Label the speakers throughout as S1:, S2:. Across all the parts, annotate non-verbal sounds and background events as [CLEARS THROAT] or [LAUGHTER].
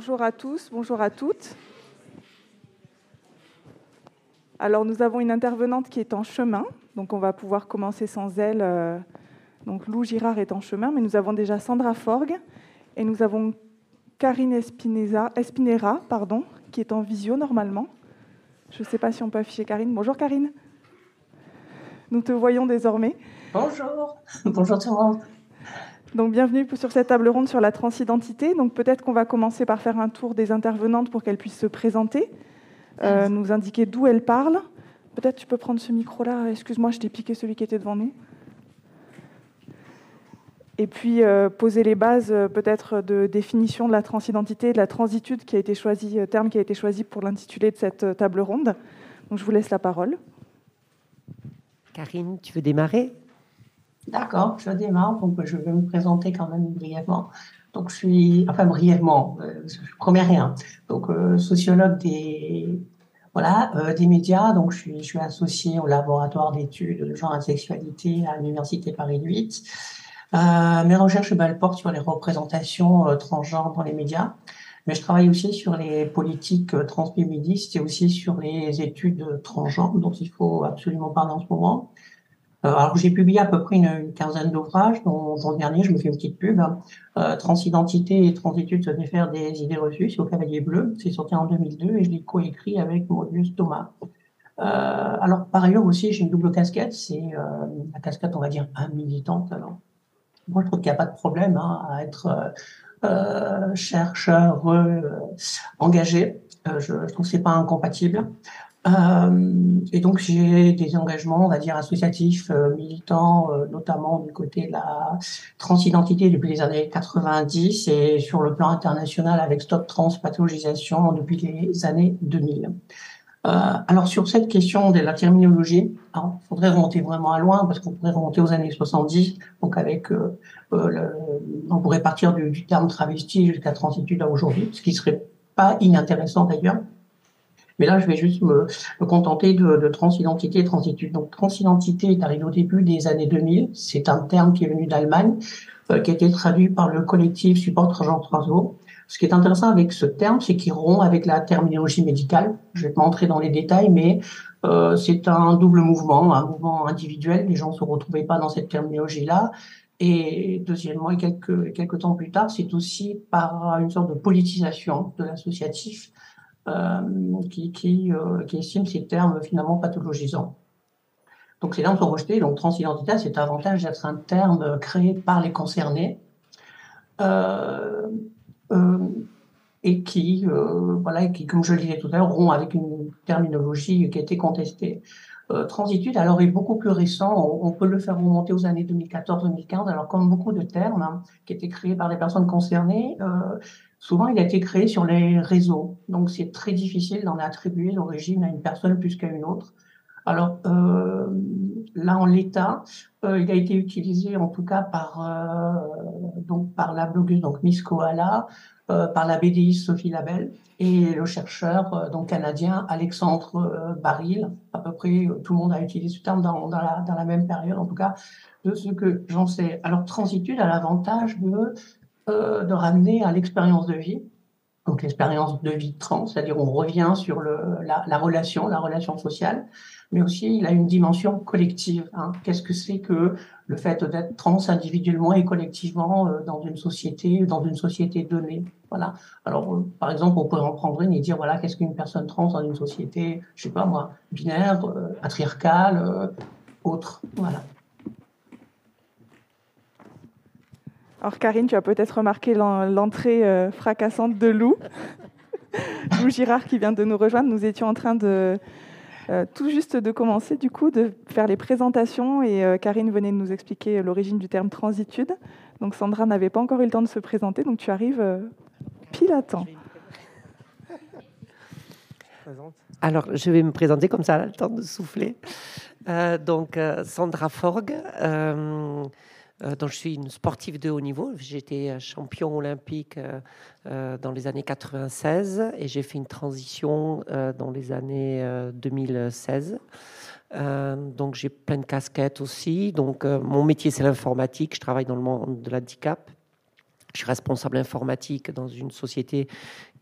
S1: Bonjour à tous, bonjour à toutes. Alors nous avons une intervenante qui est en chemin, donc on va pouvoir commencer sans elle. Euh, donc Lou Girard est en chemin, mais nous avons déjà Sandra Forgue et nous avons Karine Espinera, pardon, qui est en visio normalement. Je ne sais pas si on peut afficher Karine. Bonjour Karine. Nous te voyons désormais.
S2: Bonjour. [LAUGHS] Bonjour tout le monde.
S1: Donc bienvenue sur cette table ronde sur la transidentité. Donc peut-être qu'on va commencer par faire un tour des intervenantes pour qu'elles puissent se présenter, euh, nous indiquer d'où elles parlent. Peut-être tu peux prendre ce micro-là. Excuse-moi, je t'ai piqué celui qui était devant nous. Et puis euh, poser les bases euh, peut-être de définition de la transidentité, de la transitude qui a été choisi, terme qui a été choisi pour l'intitulé de cette table ronde. Donc je vous laisse la parole.
S3: Karine, tu veux démarrer?
S2: D'accord, je démarre. Donc, je vais me présenter quand même brièvement. Donc, je suis, enfin, brièvement, euh, je promets rien. Donc, euh, sociologue des, voilà, euh, des médias. Donc, je suis, je associée au laboratoire d'études de genre et sexualité à l'Université Paris 8. mes recherches bah, portent sur les représentations transgenres dans les médias. Mais je travaille aussi sur les politiques transféministes et aussi sur les études transgenres dont il faut absolument parler en ce moment. Euh, alors j'ai publié à peu près une, quinzaine d'ouvrages, dont, le dernier, je me fais une petite pub, hein. euh, Transidentité et Transitude se défaire des idées reçues, c'est au Cavalier Bleu, c'est sorti en 2002 et je l'ai coécrit avec Maudius Thomas. Euh, alors par ailleurs aussi, j'ai une double casquette, c'est euh, la casquette, on va dire, militante. Alors, moi, je trouve qu'il n'y a pas de problème hein, à être euh, chercheur engagé. je, je trouve que c'est pas incompatible. Euh, et donc j'ai des engagements, on va dire, associatifs, euh, militants, euh, notamment du côté de la transidentité depuis les années 90 et sur le plan international avec Stop Trans Pathologisation depuis les années 2000. alors sur cette question de la terminologie, il faudrait remonter vraiment à loin parce qu'on pourrait remonter aux années 70, donc avec, le, on pourrait partir du, du terme travesti jusqu'à transitude à aujourd'hui, ce qui serait pas inintéressant d'ailleurs. Mais là, je vais juste me, contenter de, de, transidentité et transitude. Donc, transidentité est arrivé au début des années 2000. C'est un terme qui est venu d'Allemagne, euh, qui a été traduit par le collectif Support Jean Troiseau. Ce qui est intéressant avec ce terme, c'est qu'il rompt avec la terminologie médicale. Je vais pas entrer dans les détails, mais euh, c'est un double mouvement, un mouvement individuel. Les gens se retrouvaient pas dans cette terminologie-là. Et deuxièmement, et quelques, quelques temps plus tard, c'est aussi par une sorte de politisation de l'associatif qui, qui, euh, qui estiment ces termes finalement pathologisants. Donc ces termes sont rejetés. Donc transidentité, c'est avantage d'être un terme créé par les concernés euh, euh, et qui, euh, voilà, qui, comme je le disais tout à l'heure, rompt avec une terminologie qui a été contestée. Euh, transitude, alors est beaucoup plus récent. On, on, peut le faire remonter aux années 2014-2015. Alors comme beaucoup de termes hein, qui étaient créés par les personnes concernées, souvent il a été créé sur les réseaux. Donc c'est très difficile d'en attribuer l'origine à une personne plus qu'à une autre. Alors euh, là en l'état, euh, il a été utilisé en tout cas par euh, donc par la blogueuse donc Miss Koala, euh, par la BDI Sophie Labelle et le chercheur euh, donc canadien Alexandre euh, Baril. À peu près tout le monde a utilisé ce terme dans, dans, la, dans la même période en tout cas de ce que j'en sais. Alors transitude a l'avantage de euh, de ramener à l'expérience de vie, donc l'expérience de vie trans, c'est-à-dire on revient sur le, la, la, relation, la relation sociale, mais aussi il a une dimension collective. Hein. Qu'est-ce que c'est que le fait d'être trans individuellement et collectivement euh, dans une société, dans une société donnée? Voilà. Alors, euh, par exemple, on pourrait en prendre une et dire voilà, qu'est-ce qu'une personne trans dans une société, je sais pas moi, binaire, patriarcale, autre? Voilà.
S1: Alors Karine, tu as peut-être remarqué l'entrée euh, fracassante de Lou. [LAUGHS] Lou Girard qui vient de nous rejoindre. Nous étions en train de euh, tout juste de commencer du coup de faire les présentations et euh, Karine venait de nous expliquer l'origine du terme transitude. Donc Sandra n'avait pas encore eu le temps de se présenter, donc tu arrives pile à temps. [LAUGHS]
S3: Alors, je vais me présenter comme ça, le temps de souffler. donc, Sandra Forgue, euh, donc je suis une sportive de haut niveau. J'étais champion olympique euh, euh, dans les années 96 et j'ai fait une transition dans les années 2016. donc j'ai plein de casquettes aussi. Donc mon métier c'est l'informatique. Je travaille dans le monde de l'handicap Je suis responsable informatique dans une société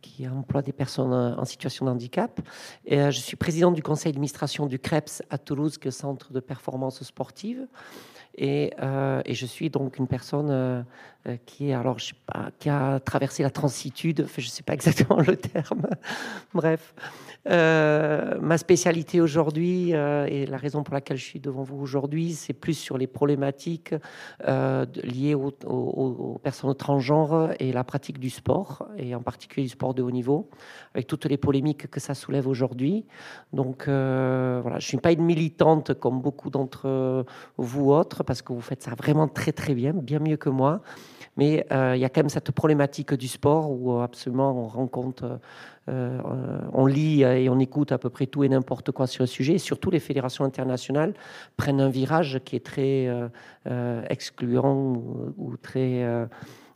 S3: qui emploie des personnes en situation de handicap. Et je suis présidente du conseil d'administration du CREPS à Toulouse, qui est centre de performance sportive. Et, et, je suis donc une personne qui, alors, je sais pas, qui a traversé la transitude, je ne sais pas [LAUGHS] exactement le terme, bref, euh, ma spécialité aujourd'hui euh, et la raison pour laquelle je suis devant vous aujourd'hui, c'est plus sur les problématiques euh, liées aux, personnes transgenres et la pratique du sport, et en particulier du sport de haut niveau, avec toutes les polémiques que ça soulève aujourd'hui. Donc voilà, je suis pas une militante comme beaucoup d'entre vous autres, parce que vous faites ça vraiment très très bien, bien mieux que moi. Mais il y a quand même cette problématique du sport où absolument on rencontre euh, on lit et on écoute à peu près tout et n'importe quoi sur le sujet. Et surtout, les fédérations internationales prennent un virage qui est très euh, euh, excluant ou, très,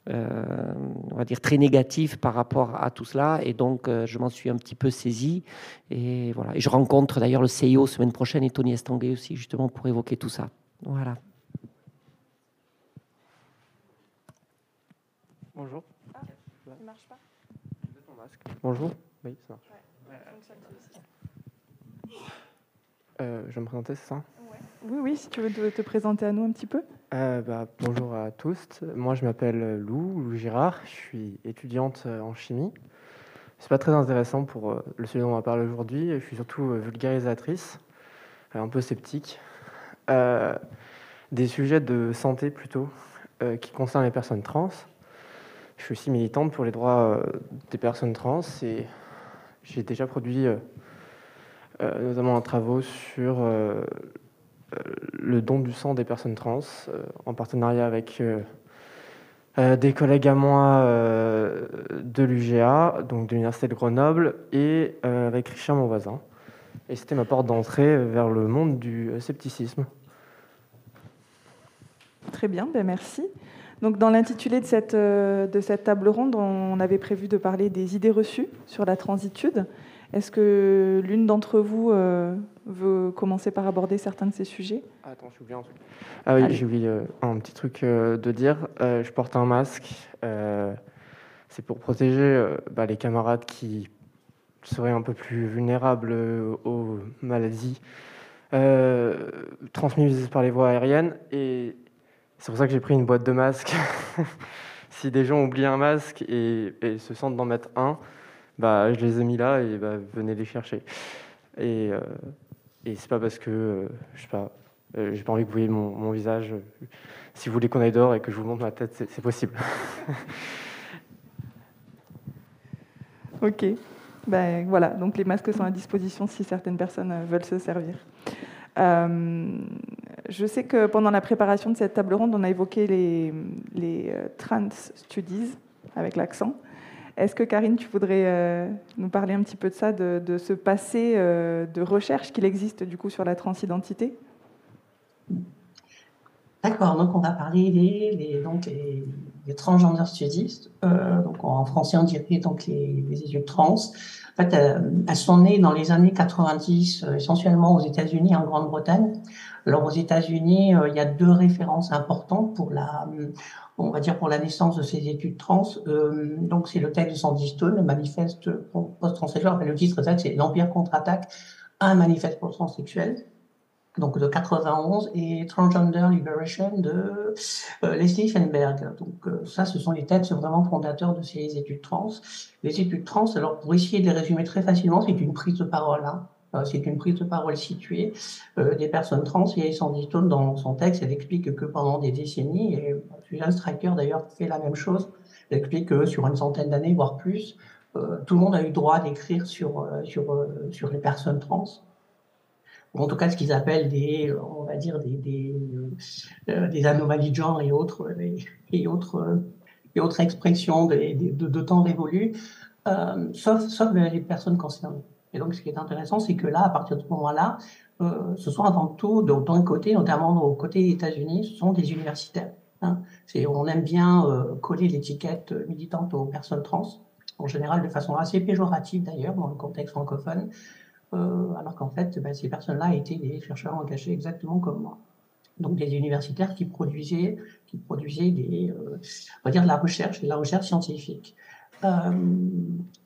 S3: on va dire, très négatif par rapport à tout cela. Et donc, je m'en suis un petit peu saisi. Et voilà. Et je rencontre d'ailleurs le CIO semaine prochaine et Tony Estanguet aussi, justement, pour évoquer tout ça. Voilà.
S4: Bonjour. Bonjour. Oui, ça marche. Euh, je vais me présenter, c'est ça?
S1: Oui, oui, si tu veux te, présenter à nous un petit peu.
S4: Euh, bah, bonjour à tous. Moi, je m'appelle Lou, Lou Girard. Je suis étudiante en chimie. C'est pas très intéressant pour euh, le sujet dont on va parler aujourd'hui. Je suis surtout vulgarisatrice, un peu sceptique. des sujets de santé plutôt, qui concernent les personnes trans. Je suis aussi militante pour les droits euh, des personnes trans et j'ai déjà produit euh, euh, notamment un travaux sur le don du sang des personnes trans en partenariat avec des collègues à moi de l'UGA, donc de l'Université de Grenoble, et avec Richard, mon voisin. Et c'était ma porte d'entrée vers le monde du scepticisme.
S1: Très bien, ben merci. Donc, dans l'intitulé de cette, euh, de cette table ronde, on avait prévu de parler des idées reçues sur la transitude. Est-ce que l'une d'entre vous euh, veut commencer par aborder certains de ces sujets?
S4: Attends, j'ai oublié un truc. Ah oui, j'ai oublié euh, un petit truc de dire. je porte un masque. c'est pour protéger bah, les camarades qui seraient un peu plus vulnérables aux maladies transmises par les voies aériennes. Et c'est pour ça que j'ai pris une boîte de masques. [LAUGHS] si des gens oublient un masque et, se sentent d'en mettre un, bah, je les ai mis là et bah, venez les chercher. Et, euh, et c'est pas parce que, euh, je sais pas, euh, j'ai pas envie que vous voyez mon, visage. Si vous voulez qu'on aille dehors et que je vous montre ma tête, c'est possible. [LAUGHS]
S1: ok. Ben, voilà, donc les masques sont à disposition si certaines personnes veulent se servir. Euh, je sais que pendant la préparation de cette table ronde, on a évoqué les, euh, trans studies avec l'accent. Est-ce que Karine, tu voudrais euh, nous parler un petit peu de ça, de, ce passé de recherche qu'il existe du coup sur la transidentité?
S2: D'accord, donc on va parler des, les, donc transgender studies. donc en français, on dirait donc les, les études trans. En fait, euh, elles sont nées dans les années 90, euh, essentiellement aux États-Unis et en Grande-Bretagne. Alors aux États-Unis, euh, il y a deux références importantes pour la, on va dire pour la naissance de ces études trans. donc c'est le texte de Sandy Stone, le manifeste post-transsexuel. le titre exact, c'est l'Empire contre-attaque, un manifeste post-transsexuel donc de 91, et Transgender Liberation de euh, Leslie Fenberg. Donc euh, ça, ce sont les textes vraiment fondateurs de ces études trans. Les études trans, alors pour essayer de les résumer très facilement, c'est une prise de parole. Hein. Euh, c'est une prise de parole située des personnes trans. Et Sandy Stone, dans son texte, elle explique que pendant des décennies, et Susan Striker d'ailleurs fait la même chose, elle explique que sur une centaine d'années, voire plus, tout le monde a eu droit d'écrire sur, sur, sur les personnes trans en tout cas ce qu'ils appellent des, on va dire des, des, euh, des anomalies de genre et autres et, autres et autres expressions de, temps révolus, euh, sauf, les personnes concernées. Et donc ce qui est intéressant, c'est que là, à partir de ce moment-là, euh, ce sont avant tout, d'un côté, notamment au côté États-Unis, ce sont des universitaires. Hein. on aime bien euh, coller l'étiquette militante aux personnes trans, en général de façon assez péjorative d'ailleurs dans le contexte francophone. Euh, alors qu'en fait, ben, ces personnes-là étaient des chercheurs engagés exactement comme moi. donc des universitaires qui produisaient, qui produisaient des, on va dire de la recherche, la recherche scientifique.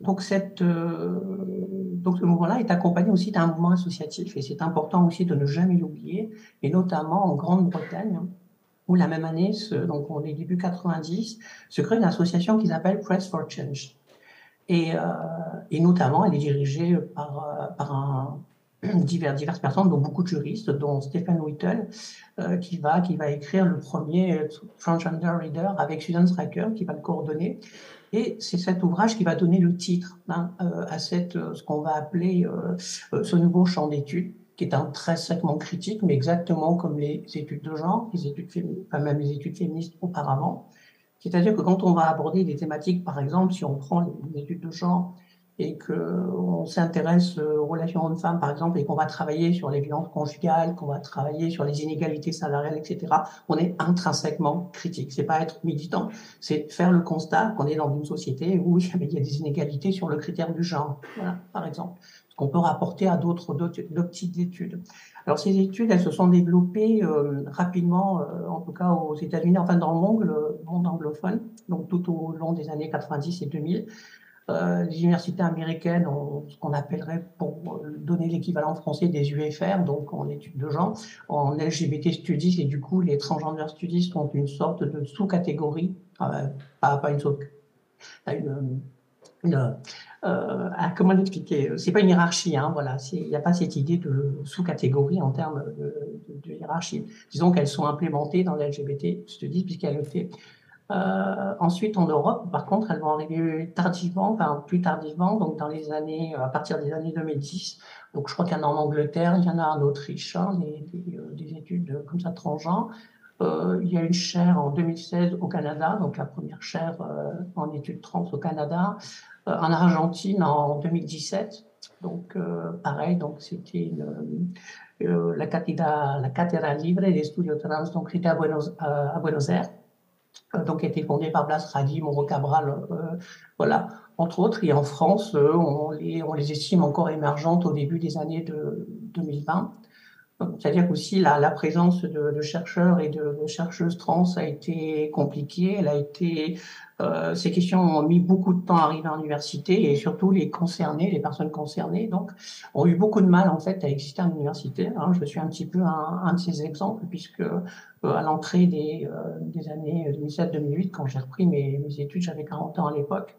S2: donc, cette, donc ce mouvement-là est accompagné aussi d'un mouvement associatif et c'est important aussi de ne jamais l'oublier, et notamment en Grande-Bretagne, où la même année, donc on est début 90, se crée une association qui s'appelle Press for Change. Et, euh, et, notamment, elle est dirigée par, euh, un, [CLEARS THROAT] diverses personnes, dont beaucoup de juristes, dont Stephen Whittle, euh, qui, va, qui va écrire le premier Transgender Reader avec Susan Stryker, qui va le coordonner. Et c'est cet ouvrage qui va donner le titre hein, à cette, ce qu'on va appeler ce nouveau champ d'études qui est intrinsèquement critique, mais exactement comme les études de genre, les études enfin même les études féministes auparavant. C'est-à-dire que quand on va aborder des thématiques, par exemple, si on prend les études de genre et qu'on s'intéresse aux relations hommes-femmes, par exemple, et qu'on va travailler sur les violences conjugales, qu'on va travailler sur les inégalités salariales, etc., on est intrinsèquement critique. C'est pas être militant, c'est faire le constat qu'on est dans une société où [LAUGHS] il y a des inégalités sur le critère du genre, voilà, par exemple qu'on peut rapporter à d'autres petites études. Alors ces études, elles se sont développées euh, rapidement, euh, en tout cas aux États-Unis, enfin dans le monde, le monde anglophone, donc tout au long des années 90 et 2000. Euh, les universités américaines ont ce qu'on appellerait, pour donner l'équivalent français des UFR, donc en études de genre, en LGBT studies, et du coup les transgender studies sont une sorte de sous-catégorie, pas, pas une, une, une euh, comment l'expliquer C'est pas une hiérarchie, hein, voilà. Il n'y a pas cette idée de sous-catégorie en termes de, hiérarchie. Disons qu'elles sont implémentées dans l'LGBT studies puisqu'elles le fait. Euh, ensuite, en Europe, par contre, elles vont arriver tardivement, enfin plus tardivement, donc dans les années, à partir des années 2010. Donc, je crois qu'il y en a en Angleterre, il y en a en Autriche, hein, des, euh, des, études comme ça transgenres. Euh, il y a une chaire en 2016 au Canada, donc la première chaire euh, en études trans au Canada. Euh, en Argentine en 2017. Donc, euh, pareil, donc c'était la Cátedra, la Libre de Estudio Trans, donc était à Buenos, à Buenos Aires, donc a été fondée par Blas Radi, Mauro Cabral, voilà, entre autres. Et en France, on les, on les estime encore émergentes au début des années de 2020. C'est-à-dire qu'aussi la, présence de, chercheurs et de, chercheuses trans a été compliquée. Elle a été, euh, ces questions ont mis beaucoup de temps à arriver à l'université et surtout les concernés, les personnes concernées, donc ont eu beaucoup de mal en fait à exister à l'université. Hein. Je suis un petit peu un, de ces exemples puisque euh, à l'entrée des, euh, des années 2007-2008, quand j'ai repris mes, mes études, j'avais 40 ans à l'époque.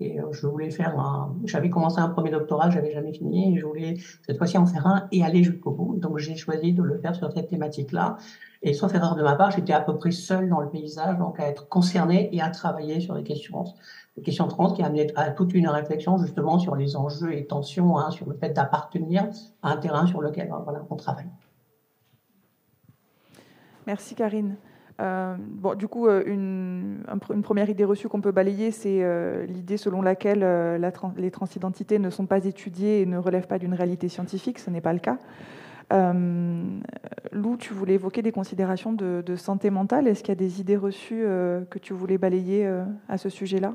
S2: Et euh, je voulais faire un. J'avais commencé un premier doctorat, j'avais jamais fini, et je voulais cette fois-ci en faire un et aller jusqu'au bout. Donc j'ai choisi de le faire sur cette thématique-là. Et sauf erreur de ma part, j'étais à peu près seule dans le paysage, donc à être concernée et à travailler sur les questions, les questions trans, qui amenaient à toute une réflexion justement sur les enjeux et tensions, hein, sur le fait d'appartenir à un terrain sur lequel voilà, on travaille.
S1: Merci Karine. Euh, bon, du coup, euh, une, première idée reçue qu'on peut balayer, c'est euh, l'idée selon laquelle la les transidentités ne sont pas étudiées et ne relèvent pas d'une réalité scientifique. Ce n'est pas le cas. Lou, tu voulais évoquer des considérations de, de santé mentale. Est-ce qu'il y a des idées reçues que tu voulais balayer à ce sujet-là?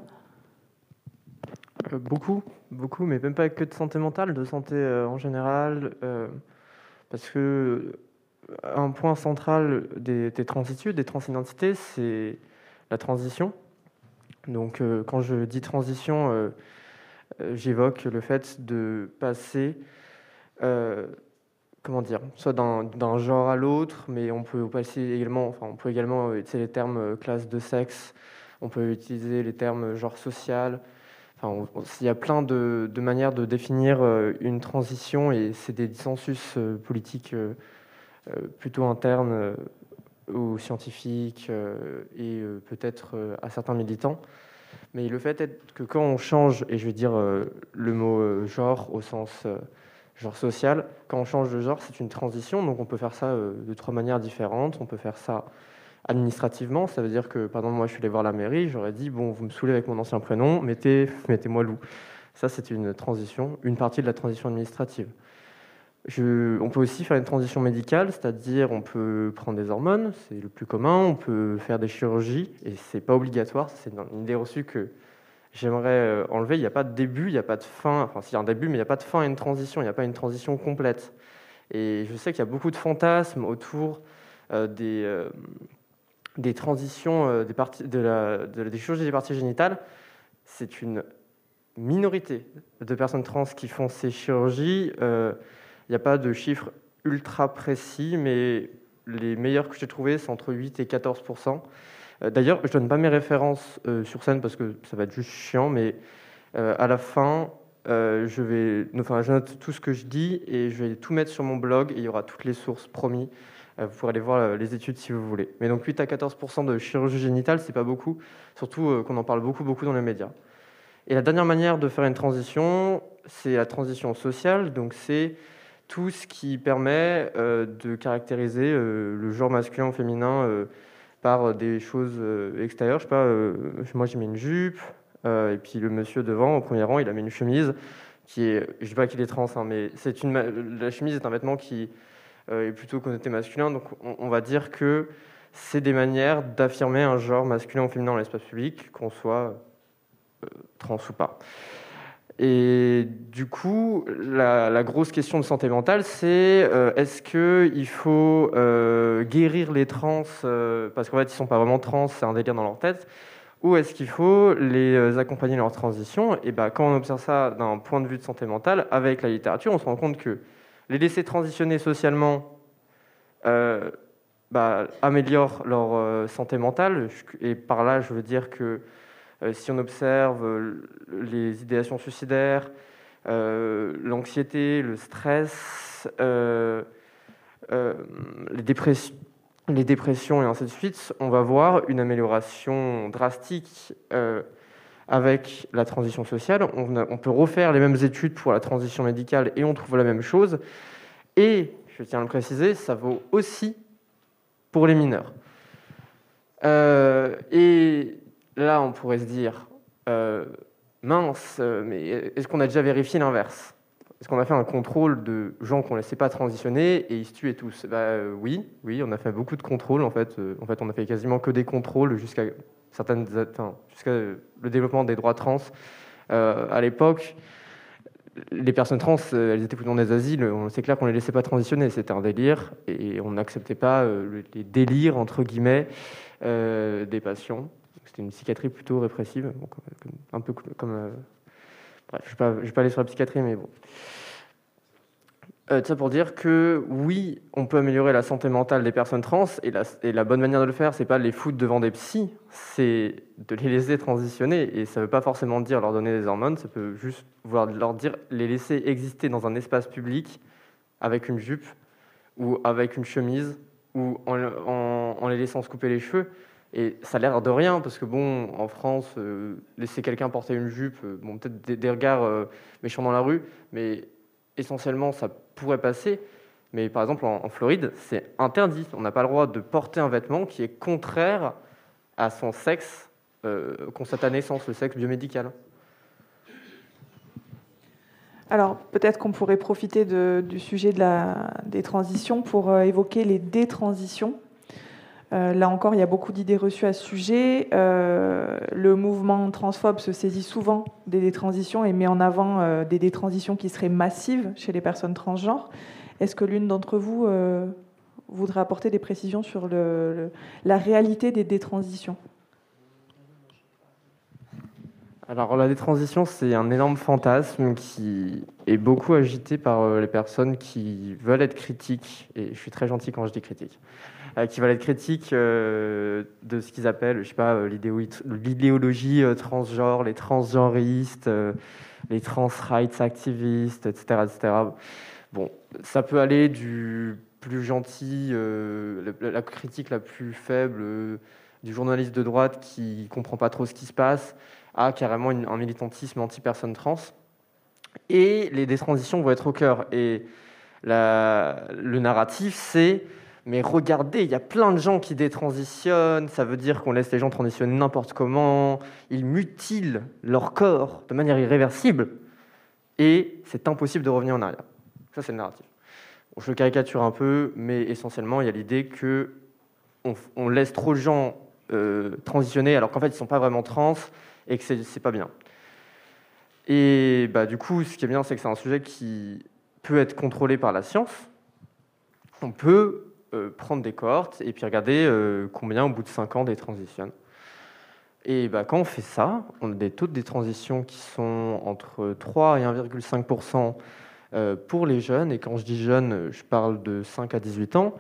S4: Beaucoup, beaucoup, mais même pas que de santé mentale, de santé en général. parce que un point central des, des transitudes, des transidentités, c'est la transition. Donc, euh, quand je dis transition, euh, euh, j'évoque le fait de passer, comment dire, soit d'un genre à l'autre, mais on peut passer également, enfin, on peut également utiliser les termes classe de sexe, on peut utiliser les termes genre social. Enfin, il y a plein de, de, manières de définir une transition et c'est des dissensus politiques plutôt interne euh, aux scientifiques euh, et peut-être à certains militants. Mais le fait est que quand on change, et je vais dire le mot genre au sens genre social, quand on change de genre, c'est une transition, donc on peut faire ça de trois manières différentes. On peut faire ça administrativement, ça veut dire que, par exemple, moi je suis allé voir la mairie, j'aurais dit, bon, vous me saoulez avec mon ancien prénom, mettez, [LAUGHS] mettez-moi loup. Ça, c'est une transition, une partie de la transition administrative on peut aussi faire une transition médicale, c'est-à-dire on peut prendre des hormones, c'est le plus commun, on peut faire des chirurgies, et c'est pas obligatoire, c'est une idée reçue que j'aimerais euh, enlever. Il n'y a pas de début, il n'y a pas de fin, enfin s'il y a un début, mais il n'y a pas de fin à une transition, il n'y a pas une transition complète. Et je sais qu'il y a beaucoup de fantasmes autour des, des transitions des, parties, des chirurgies des parties génitales, c'est une minorité de personnes trans qui font ces chirurgies. Il n'y a pas de chiffre ultra précis, mais les meilleurs que j'ai trouvés, c'est entre 8 et 14% D'ailleurs, je ne donne pas mes références sur scène parce que ça va être juste chiant, mais à la fin, euh, je vais, enfin, je note tout ce que je dis et je vais tout mettre sur mon blog et il y aura toutes les sources, promis. Euh, vous pourrez aller voir euh, les études si vous voulez. Mais donc 8 à 14% de chirurgie génitale, c'est pas beaucoup, surtout qu'on en parle beaucoup, beaucoup dans les médias. Et la dernière manière de faire une transition, c'est la transition sociale. Donc c'est tout ce qui permet de caractériser le genre masculin ou féminin par des choses extérieures. Je sais pas, moi j'ai mis une jupe, euh, et puis le monsieur devant, au premier rang, il a mis une chemise qui est, je dis pas qu'il est trans, hein, mais la chemise est un vêtement qui euh, est plutôt connoté masculin. Donc on, va dire que c'est des manières d'affirmer un genre masculin ou féminin dans l'espace public, qu'on soit euh, trans ou pas. Et du coup, la, grosse question de santé mentale, c'est est-ce qu'il faut guérir les trans parce qu'en fait, ils ne sont pas vraiment trans, c'est un délire dans leur tête ou est-ce qu'il faut les euh, accompagner dans leur transition? Et ben, quand on observe ça d'un point de vue de santé mentale, avec la littérature, on se rend compte que les laisser transitionner socialement euh, bah, améliore leur euh, santé mentale. Et par là, je veux dire que si on observe les idéations suicidaires, l'anxiété, le stress, les dépressions, et ainsi de suite, on va voir une amélioration drastique euh, avec la transition sociale. On, peut refaire les mêmes études pour la transition médicale et on trouve la même chose. Et, je tiens à le préciser, ça vaut aussi pour les mineurs. Euh, et là, on pourrait se dire, euh, mince, mais est-ce qu'on a déjà vérifié l'inverse? Est-ce qu'on a fait un contrôle de gens qu'on ne laissait pas transitionner et ils se tuaient tous? Bah, euh, Oui, oui, on a fait beaucoup de contrôles. En fait, euh, en fait, on a fait quasiment que des contrôles jusqu'à certaines, jusqu'à le développement des droits trans. Euh, à l'époque, les personnes trans, elles étaient plutôt dans des asiles. C'est clair qu'on ne les laissait pas transitionner. C'était un délire et on n'acceptait pas les délires entre guillemets des patients. C'était une psychiatrie plutôt répressive, un peu comme je ne vais, pas aller sur la psychiatrie, mais bon. Euh, ça pour dire que oui, on peut améliorer la santé mentale des personnes trans, et la, bonne manière de le faire, c'est pas les foutre devant des psys, c'est de les laisser transitionner. Et ça ne veut pas forcément dire leur donner des hormones, ça peut juste vouloir leur dire les laisser exister dans un espace public avec une jupe ou avec une chemise ou en les laissant se couper les cheveux. Et ça a l'air de rien, parce que bon, en France, euh, laisser quelqu'un porter une jupe, euh, bon, peut-être des, regards euh, méchants dans la rue, mais essentiellement, ça pourrait passer. Mais par exemple, en, Floride, c'est interdit. On n'a pas le droit de porter un vêtement qui est contraire à son sexe constaté à naissance, le sexe biomédical.
S1: Alors peut-être qu'on pourrait profiter du sujet des transitions pour évoquer les détransitions. Euh, là encore, il y a beaucoup d'idées reçues à ce sujet. Euh, le mouvement transphobe se saisit souvent des détransitions et met en avant euh, des détransitions qui seraient massives chez les personnes transgenres. Est-ce que l'une d'entre vous voudrait apporter des précisions sur la réalité des détransitions?
S4: Alors la détransition, c'est un énorme fantasme qui est beaucoup agité par les personnes qui veulent être critiques, et je suis très gentil quand je dis critique, qui va être critique euh, de ce qu'ils appellent, je sais pas, euh, l'idéologie transgenre, les transgenristes, les trans rights activistes, etc., etc. Bon, ça peut aller du plus gentil, la, critique la plus faible du journaliste de droite qui comprend pas trop ce qui se passe, à carrément un militantisme anti-personne trans. Et les détransitions vont être au cœur. Et le narratif, c'est mais regardez, il y a plein de gens qui détransitionnent, ça veut dire qu'on laisse les gens transitionner n'importe comment, ils mutilent leur corps de manière irréversible, et c'est impossible de revenir en arrière. Ça, c'est le narratif. je le caricature un peu, mais essentiellement, il y a l'idée que on, laisse trop de gens euh, transitionner alors qu'en fait, ils ne sont pas vraiment trans, et que c'est pas bien. Et bah, du coup, ce qui est bien, c'est que c'est un sujet qui peut être contrôlé par la science. On peut prendre des cohortes et puis regarder combien au bout de 5 ans des transitionnent. Et bah, quand on fait ça, on a des taux de détransition qui sont entre 3 et 1,5% pour les jeunes. Et quand je dis jeunes, je parle de 5 à 18 ans.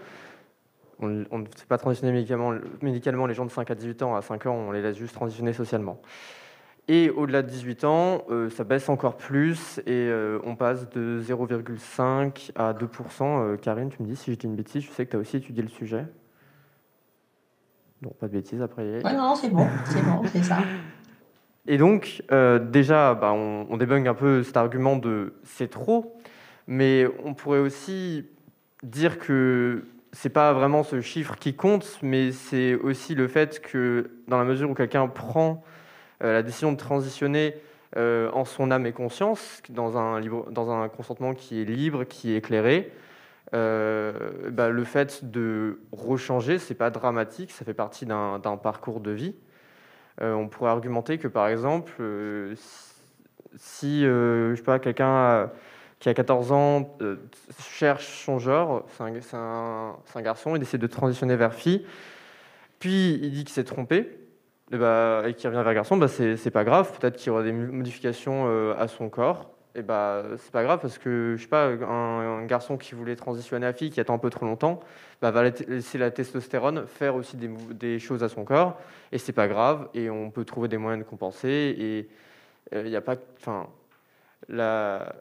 S4: On ne fait pas transitionner médicalement les gens de 5 à 18 ans. À 5 ans, on les laisse juste transitionner socialement. Et au-delà de 18 ans, euh, ça baisse encore plus et euh, on passe de 0,5 à 2%. Euh, Karine, tu me dis si j'ai une bêtise, je sais que tu as aussi étudié le sujet. Non, pas de bêtises après.
S2: Oui, non, c'est bon, c'est bon, c'est ça. [LAUGHS]
S4: Et donc, déjà, bah, on, on débunk un peu cet argument de c'est trop, mais on pourrait aussi dire que c'est pas vraiment ce chiffre qui compte, mais c'est aussi le fait que dans la mesure où quelqu'un prend euh, la décision de transitionner euh, en son âme et conscience, dans un, consentement qui est libre, qui est éclairé, euh, bah, le fait de rechanger, c'est pas dramatique, ça fait partie d'un parcours de vie. on pourrait argumenter que, par exemple, si, je sais pas, quelqu'un qui a 14 ans cherche son genre, c'est un, un, garçon, il décide de transitionner vers fille, puis il dit qu'il s'est trompé, et, bah, et qui revient vers garçon, bah, c'est pas grave. Peut-être qu'il y aura des modifications euh, à son corps. Et bah, c'est pas grave parce que je sais pas, un, garçon qui voulait transitionner à fille, qui attend un peu trop longtemps, bah, va laisser la testostérone faire aussi des, des choses à son corps. Et c'est pas grave. Et on peut trouver des moyens de compenser. Et il euh, n'y a pas, enfin, la,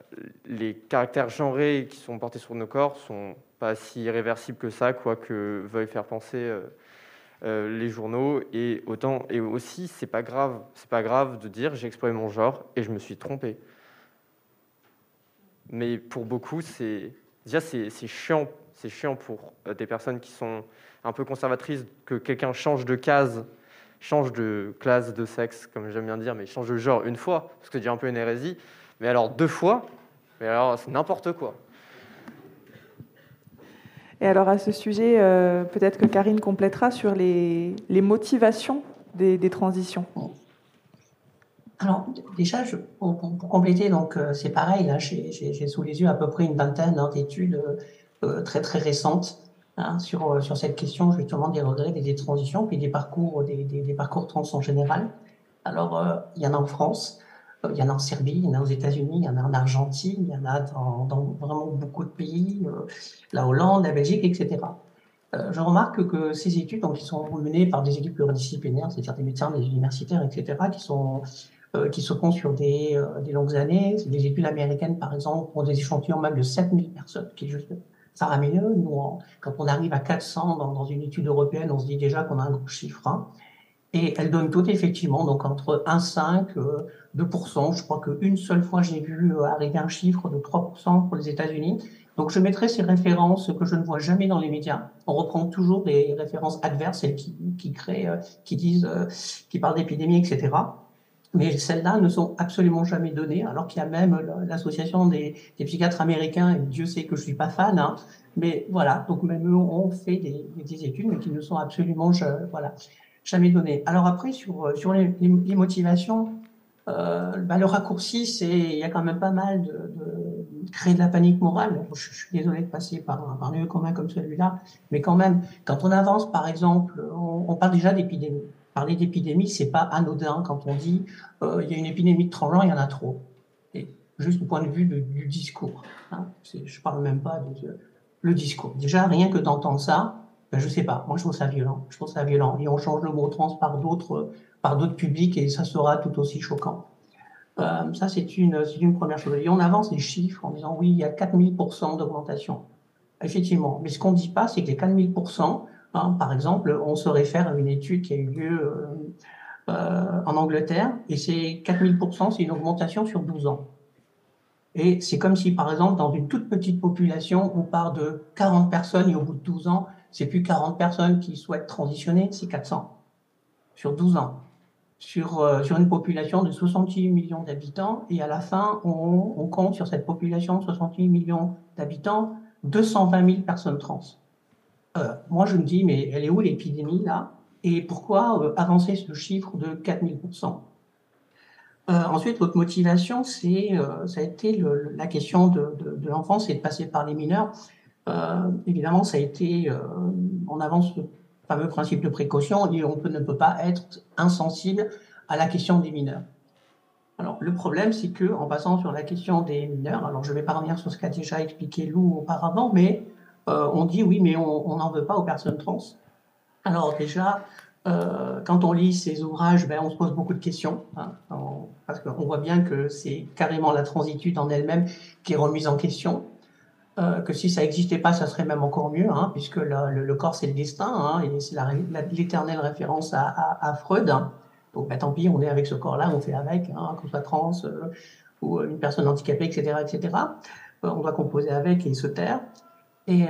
S4: les caractères genrés qui sont portés sur nos corps sont pas si irréversibles que ça, quoi que veuille faire penser. Euh, euh, les journaux et autant et aussi c'est pas grave c'est pas grave de dire j'ai exploité mon genre et je me suis trompé. Mais pour beaucoup c'est déjà c'est chiant c'est chiant pour euh, des personnes qui sont un peu conservatrices que quelqu'un change de case change de classe de sexe comme j'aime bien dire mais change de genre une fois parce que c'est un peu une hérésie. Mais alors deux fois mais alors c'est n'importe quoi
S1: et alors à ce sujet, euh, peut-être que Karine complétera sur les, motivations des, transitions.
S2: Alors déjà, pour, compléter, donc euh, c'est pareil, là j'ai sous les yeux à peu près une vingtaine hein, d'études euh, très très récentes hein, sur, sur cette question justement des regrets, des, transitions, puis des parcours, des, parcours trans en général. Alors il y en a en France, il y en a en Serbie, il y en a aux États-Unis, il y en a en Argentine, il y en a dans, vraiment beaucoup de pays, euh, la Hollande, la Belgique, etc. Euh, je remarque que ces études, donc, qui sont menées par des équipes pluridisciplinaires, c'est-à-dire des médecins, des universitaires, etc., qui sont euh, qui se font sur des, des longues années. Des études américaines, par exemple, ont des échantillons même de 7000 personnes, qui est juste faramineux. Nous, quand on arrive à 400 dans, dans, une étude européenne, on se dit déjà qu'on a un gros chiffre. Hein. Et elles donnent toutes effectivement, donc entre 1,5, 2%. Je crois qu'une seule fois, j'ai vu euh, arriver un chiffre de 3% pour les États-Unis. Donc, je mettrai ces références que je ne vois jamais dans les médias. On reprend toujours des références adverses, celles qui, qui créent, euh, qui disent, euh, qui parlent d'épidémie, etc. Mais celles-là ne sont absolument jamais données, alors qu'il y a même l'association des, des, psychiatres américains, et Dieu sait que je suis pas fan, hein, mais voilà, donc même eux ont fait des, des études, mais qui ne sont absolument voilà, jamais données. Alors après, sur, sur les, les motivations, euh, bah, le raccourci, c'est il y a quand même pas mal de, de créer de la panique morale. Je, suis désolé de passer par un, par lieu commun comme celui-là, mais quand même, quand on avance, par exemple, on, on parle déjà d'épidémie. Parler d'épidémie, c'est pas anodin quand on dit euh, il y a une épidémie de tremblant, il y en a trop. Et juste du point de vue du discours. Hein, je parle même pas de, le discours. Déjà, rien que d'entendre ça, ben, je sais pas. Moi, je trouve ça violent. Je trouve ça violent. Et on change le mot trans par d'autres par d'autres publics et ça sera tout aussi choquant. Euh, ça, c'est une, une première chose. Et on avance les chiffres en disant oui, il y a 4000% d'augmentation. Effectivement. Mais ce qu'on ne dit pas, c'est que les 4000%, hein, par exemple, on se réfère à une étude qui a eu lieu euh, euh, en Angleterre et ces 4000%, c'est une augmentation sur 12 ans. Et c'est comme si, par exemple, dans une toute petite population, on part de 40 personnes et au bout de 12 ans, c'est plus 40 personnes qui souhaitent transitionner, c'est 400 sur 12 ans sur, euh, sur une population de 68 millions d'habitants, et à la fin, on, compte sur cette population de 68 millions d'habitants 220 000 personnes trans. Euh, moi, je me dis, mais elle est où l'épidémie là? Et pourquoi euh, avancer ce chiffre de 4000% euh, ensuite, l'autre motivation, c'est, ça a été la question de, de l'enfance et de passer par les mineurs. Évidemment, ça a été, on avance le fameux principe de précaution, et on peut, ne peut pas être insensible à la question des mineurs. Alors, le problème, c'est que en passant sur la question des mineurs, alors je ne vais pas revenir sur ce qu'a déjà expliqué Lou auparavant, mais on dit oui, mais on n'en veut pas aux personnes trans. Alors déjà, euh, quand on lit ces ouvrages, ben, on se pose beaucoup de questions, hein, parce qu'on voit bien que c'est carrément la transitude en elle-même qui est remise en question. Euh, que si ça n'existait pas, ça serait même encore mieux, hein, puisque le, corps c'est le destin, hein, et c'est l'éternelle référence à, Freud. Donc ben, tant pis, on est avec ce corps-là, on fait avec, hein, qu'on soit trans euh, ou une personne handicapée, etc., etc. on doit composer avec et se taire. Et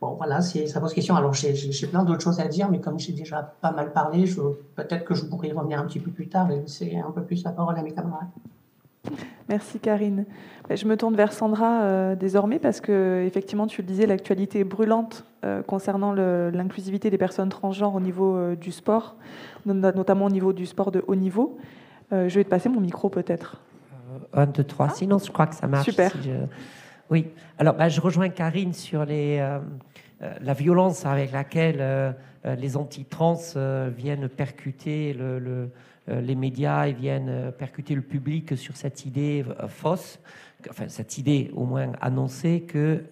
S2: Bon, voilà, ça pose question. Alors, j'ai plein d'autres choses à dire, mais comme j'ai déjà pas mal parlé, peut-être que je pourrais revenir un petit peu plus tard et laisser un peu plus la parole à mes camarades.
S1: Merci Karine. Ben, je me tourne vers Sandra euh, désormais parce que effectivement tu le disais, l'actualité est brûlante euh, concernant l'inclusivité des personnes transgenres au niveau euh, du sport, notamment au niveau du sport de haut niveau. je vais te passer mon micro peut-être.
S3: un, deux, trois. Sinon, je crois que ça marche.
S1: Super.
S3: Oui, alors ben, je rejoins Karine sur les, la violence avec laquelle les anti-trans viennent percuter le, les médias et viennent percuter le public sur cette idée fausse, enfin cette idée au moins annoncée que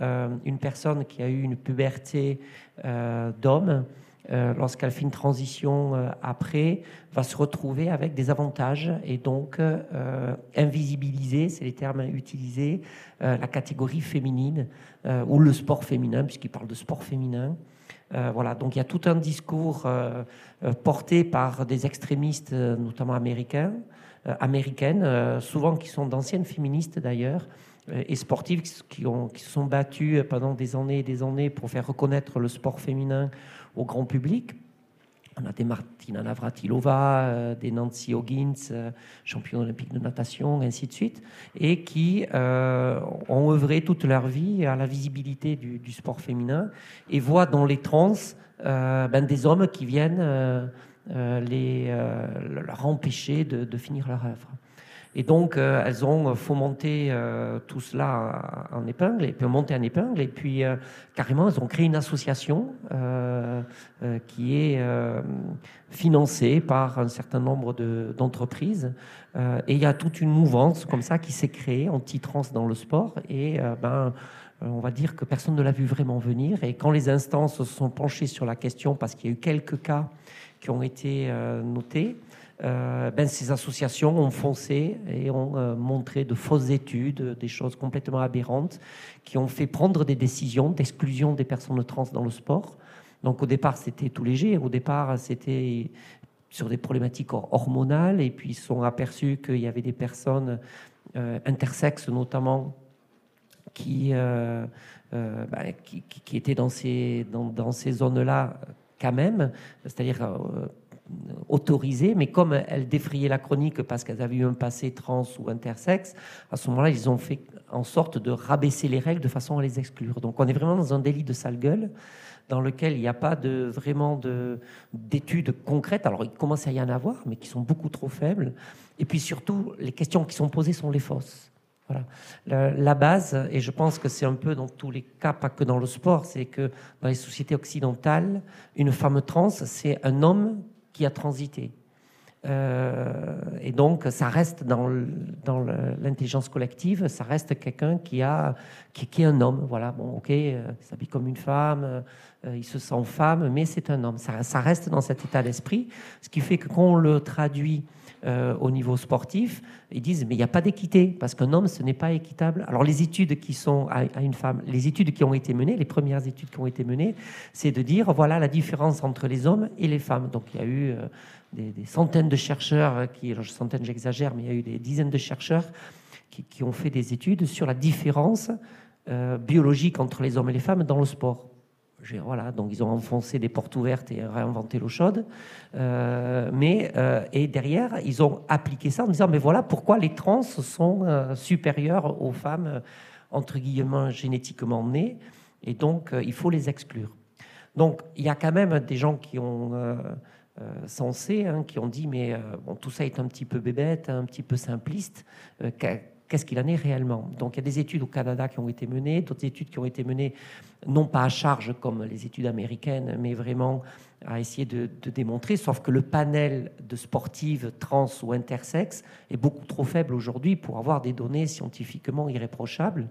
S3: une personne qui a eu une puberté d'homme euh, lorsqu'elle fait une transition euh, après, va se retrouver avec des avantages et donc euh, invisibiliser, c'est les termes utilisés, la catégorie féminine ou le sport féminin, puisqu'il parle de sport féminin. Voilà, donc il y a tout un discours porté par des extrémistes, notamment américains, américaines, souvent qui sont d'anciennes féministes d'ailleurs, et sportives qui, qui se sont battues pendant des années et des années pour faire reconnaître le sport féminin au grand public. On a des Martina Navratilova, euh, des Nancy Hoggins, euh, championne olympique de natation, ainsi de suite, et qui euh, ont œuvré toute leur vie à la visibilité du, sport féminin et voient dans les trans ben, des hommes qui viennent les, leur empêcher de, de finir leur œuvre. Et donc, euh, elles ont fomenté euh, tout cela en épingle, et puis monté en épingle, et puis euh, carrément, elles ont créé une association qui est financée par un certain nombre d'entreprises. et il y a toute une mouvance comme ça qui s'est créée anti-trans dans le sport, et ben, on va dire que personne ne l'a vu vraiment venir. Et quand les instances se sont penchées sur la question, parce qu'il y a eu quelques cas qui ont été notés, euh, ben, ces associations ont foncé et ont euh, montré de fausses études, des choses complètement aberrantes, qui ont fait prendre des décisions d'exclusion des personnes trans dans le sport. Donc au départ, c'était tout léger. Au départ, c'était sur des problématiques hormonales, et puis ils sont aperçus qu'il y avait des personnes euh, intersexes notamment qui, ben, qui, qui, étaient dans ces, dans ces zones-là quand même, c'est-à-dire autorisées, mais comme elles défrayaient la chronique parce qu'elles avaient eu un passé trans ou intersexe, à ce moment-là, ils ont fait en sorte de rabaisser les règles de façon à les exclure. Donc on est vraiment dans un délit de sale gueule dans lequel il n'y a pas de, vraiment d'études concrètes. Alors il commence à y en avoir, mais qui sont beaucoup trop faibles. Et puis surtout, les questions qui sont posées sont les fausses. Voilà. La, base, et je pense que c'est un peu dans tous les cas, pas que dans le sport, c'est que dans les sociétés occidentales, une femme trans, c'est un homme qui a transité. Euh, et donc, ça reste dans l'intelligence collective, ça reste quelqu'un qui, a, qui, est un homme. Voilà, bon, ok, euh, il s'habille comme une femme, euh, il se sent femme, mais c'est un homme. Ça, ça, reste dans cet état d'esprit, ce qui fait que quand on le traduit au niveau sportif, ils disent mais il n'y a pas d'équité parce qu'un homme ce n'est pas équitable. Alors les études qui sont à, une femme, les études qui ont été menées, les premières études qui ont été menées, c'est de dire voilà la différence entre les hommes et les femmes. Donc il y a eu des, centaines de chercheurs, qui, alors centaines j'exagère, mais il y a eu des dizaines de chercheurs qui, ont fait des études sur la différence euh, biologique entre les hommes et les femmes dans le sport. Donc ils ont enfoncé des portes ouvertes et réinventé l'eau chaude. Euh, mais, euh, et derrière, ils ont appliqué ça en disant, mais voilà pourquoi les trans sont supérieurs aux femmes, entre guillemets, génétiquement nées, et donc il faut les exclure. Donc il y a quand même des gens qui ont euh, sensés hein, qui ont dit mais euh, bon, tout ça est un petit peu bébête, un petit peu simpliste. Euh, qu'est-ce qu'il en est réellement. Donc il y a des études au Canada qui ont été menées, d'autres études qui ont été menées non pas à charge comme les études américaines, mais vraiment à essayer de, démontrer, sauf que le panel de sportives trans ou intersexes est beaucoup trop faible aujourd'hui pour avoir des données scientifiquement irréprochables.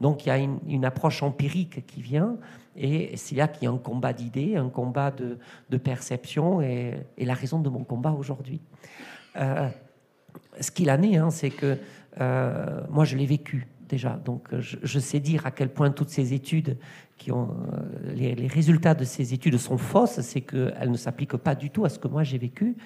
S3: Donc il y a une, approche empirique qui vient, et c'est là qu'il y a un combat d'idées, un combat de, perception, et, la raison de mon combat aujourd'hui. Euh, ce qu'il en est, hein, c'est que euh, moi je l'ai vécu déjà. Donc je, sais dire à quel point toutes ces études, qui ont, euh, les, résultats de ces études sont fausses, c'est qu'elles ne s'appliquent pas du tout à ce que moi j'ai vécu.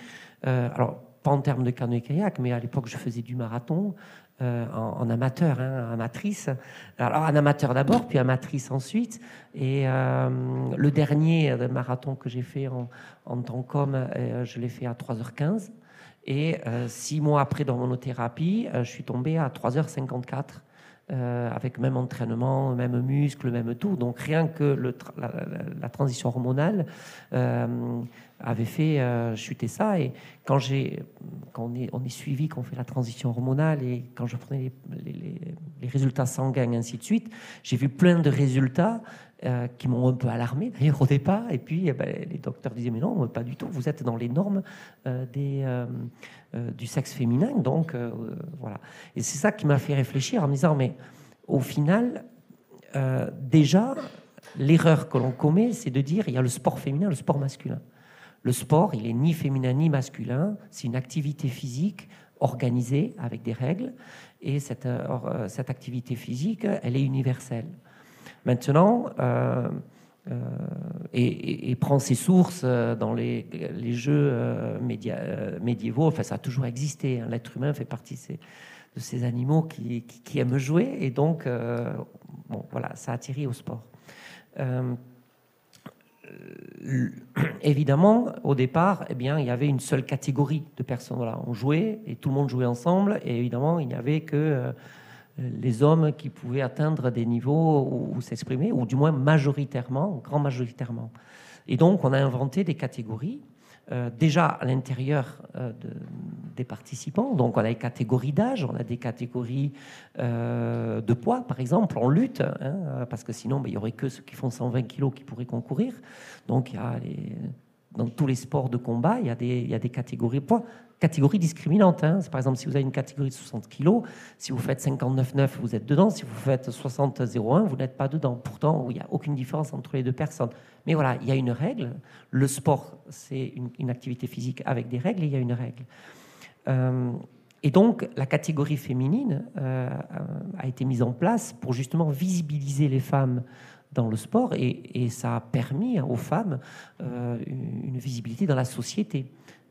S3: Euh, alors, pas en termes de canoë-kayak, mais à l'époque, je faisais du marathon en, amateur, hein, amatrice. Alors, en amateur d'abord, puis amatrice ensuite. Et le dernier marathon que j'ai fait en, en tant qu'homme, je l'ai fait à 3h15. Et six mois après, dans monothérapie, je suis tombé à 3h54. Euh, avec même entraînement, même muscle, même tout. Donc rien que la, transition hormonale euh, avait fait euh, chuter ça. Et quand, quand on, est, on est suivi, qu'on fait la transition hormonale et quand je prenais les, les, résultats sanguins, ainsi de suite, j'ai vu plein de résultats qui m'ont un peu alarmé d'ailleurs au départ. Et puis eh ben, les docteurs disaient mais non, pas du tout. Vous êtes dans les normes des, euh, du sexe féminin. Donc euh, voilà. Et c'est ça qui m'a fait réfléchir en me disant, mais au final, euh, déjà, l'erreur que l'on commet, c'est de dire il y a le sport féminin, le sport masculin. Le sport, il est ni féminin ni masculin, c'est une activité physique organisée avec des règles, et cette, cette activité physique, elle est universelle. Maintenant, euh, et, prend ses sources euh, dans les, jeux euh, médiévaux. Enfin, ça a toujours existé. Hein. L'être humain fait partie de ces animaux qui, aiment jouer. Et donc, bon, voilà, ça a attiré au sport. évidemment, au départ, eh bien, il y avait une seule catégorie de personnes. Voilà, on jouait et tout le monde jouait ensemble. Et évidemment, il n'y avait que les hommes qui pouvaient atteindre des niveaux ou, s'exprimer, ou du moins majoritairement, grand majoritairement. Et donc, on a inventé des catégories, euh, déjà à l'intérieur euh, des participants. Donc, on a des catégories d'âge, on a des catégories euh, de poids, par exemple, en lutte, hein, parce que sinon, ben, il n'y aurait que ceux qui font 120 kilos qui pourraient concourir. Donc, il y a dans tous les sports de combat, il y a des, catégories poids catégorie discriminante. Hein. Par exemple, si vous avez une catégorie de 60 kg, si vous faites 59,9, vous êtes dedans. Si vous faites 60,01, vous n'êtes pas dedans. Pourtant, il n'y a aucune différence entre les deux personnes. Mais voilà, il y a une règle. Le sport, c'est une, activité physique avec des règles, et il y a une règle. Euh, et donc, la catégorie féminine euh, a été mise en place pour justement visibiliser les femmes dans le sport et, ça a permis aux femmes euh, une visibilité dans la société.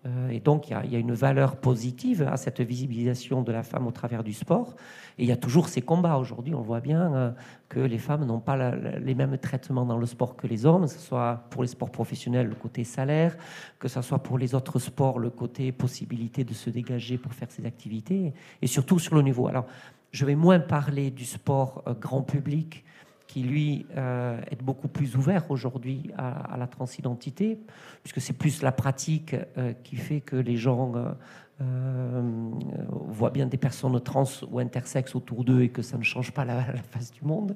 S3: Euh, et donc, il y, a une valeur positive à cette visibilisation de la femme au travers du sport. Et il y a toujours ces combats. Aujourd'hui, on voit bien euh, que les femmes n'ont pas les mêmes traitements dans le sport que les hommes, que ce soit pour les sports professionnels, le côté salaire, que ce soit pour les autres sports, le côté possibilité de se dégager pour faire ses activités, et surtout sur le niveau. Alors, je vais moins parler du sport grand public qui lui euh, est beaucoup plus ouvert aujourd'hui à, la transidentité, puisque c'est plus la pratique euh, qui fait que les gens euh, voient bien des personnes trans ou intersexes autour d'eux et que ça ne change pas la, [LAUGHS] face du monde,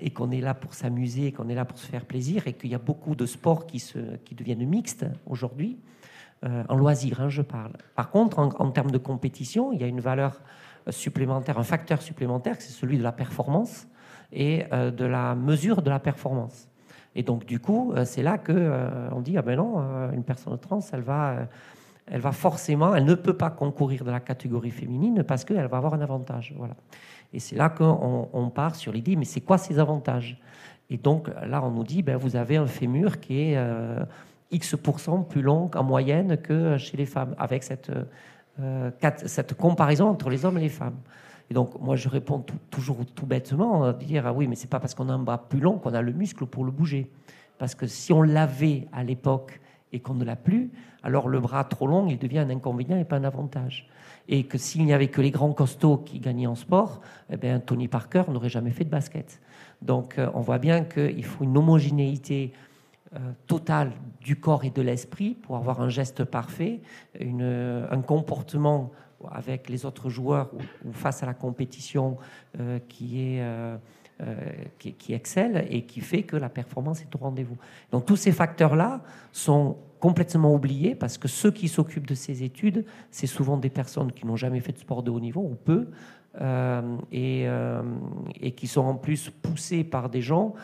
S3: et qu'on est là pour s'amuser, qu'on est là pour se faire plaisir, et qu'il y a beaucoup de sports qui, se, qui deviennent mixtes aujourd'hui, en loisir, hein, je parle. Par contre, en, en termes de compétition, il y a une valeur supplémentaire, un facteur supplémentaire, c'est celui de la performance et euh, de la mesure de la performance. Et donc, du coup, euh, c'est là que euh, on dit ah ben non, une personne trans, elle va, elle va forcément, elle ne peut pas concourir de la catégorie féminine parce qu'elle va avoir un avantage. Voilà. Et c'est là qu'on on part sur l'idée, mais c'est quoi ces avantages? Et donc là, on nous dit, ben, vous avez un fémur qui est X% plus long en moyenne que chez les femmes, avec cette, cette comparaison entre les hommes et les femmes. Et donc, moi, je réponds toujours tout bêtement, de dire ah oui, mais c'est pas parce qu'on a un bras plus long qu'on a le muscle pour le bouger. Parce que si on l'avait à l'époque et qu'on ne l'a plus, alors le bras trop long, il devient un inconvénient et pas un avantage. Et que s'il n'y avait que les grands costauds qui gagnaient en sport, eh bien, Tony Parker n'aurait jamais fait de basket. Donc, euh, on voit bien qu'il faut une homogénéité euh, totale du corps et de l'esprit pour avoir un geste parfait, une, un comportement avec les autres joueurs ou, face à la compétition qui est qui, qui, excelle et qui fait que la performance est au rendez-vous. Donc tous ces facteurs-là sont complètement oubliés parce que ceux qui s'occupent de ces études, c'est souvent des personnes qui n'ont jamais fait de sport de haut niveau ou peu, et, qui sont en plus poussées par des gens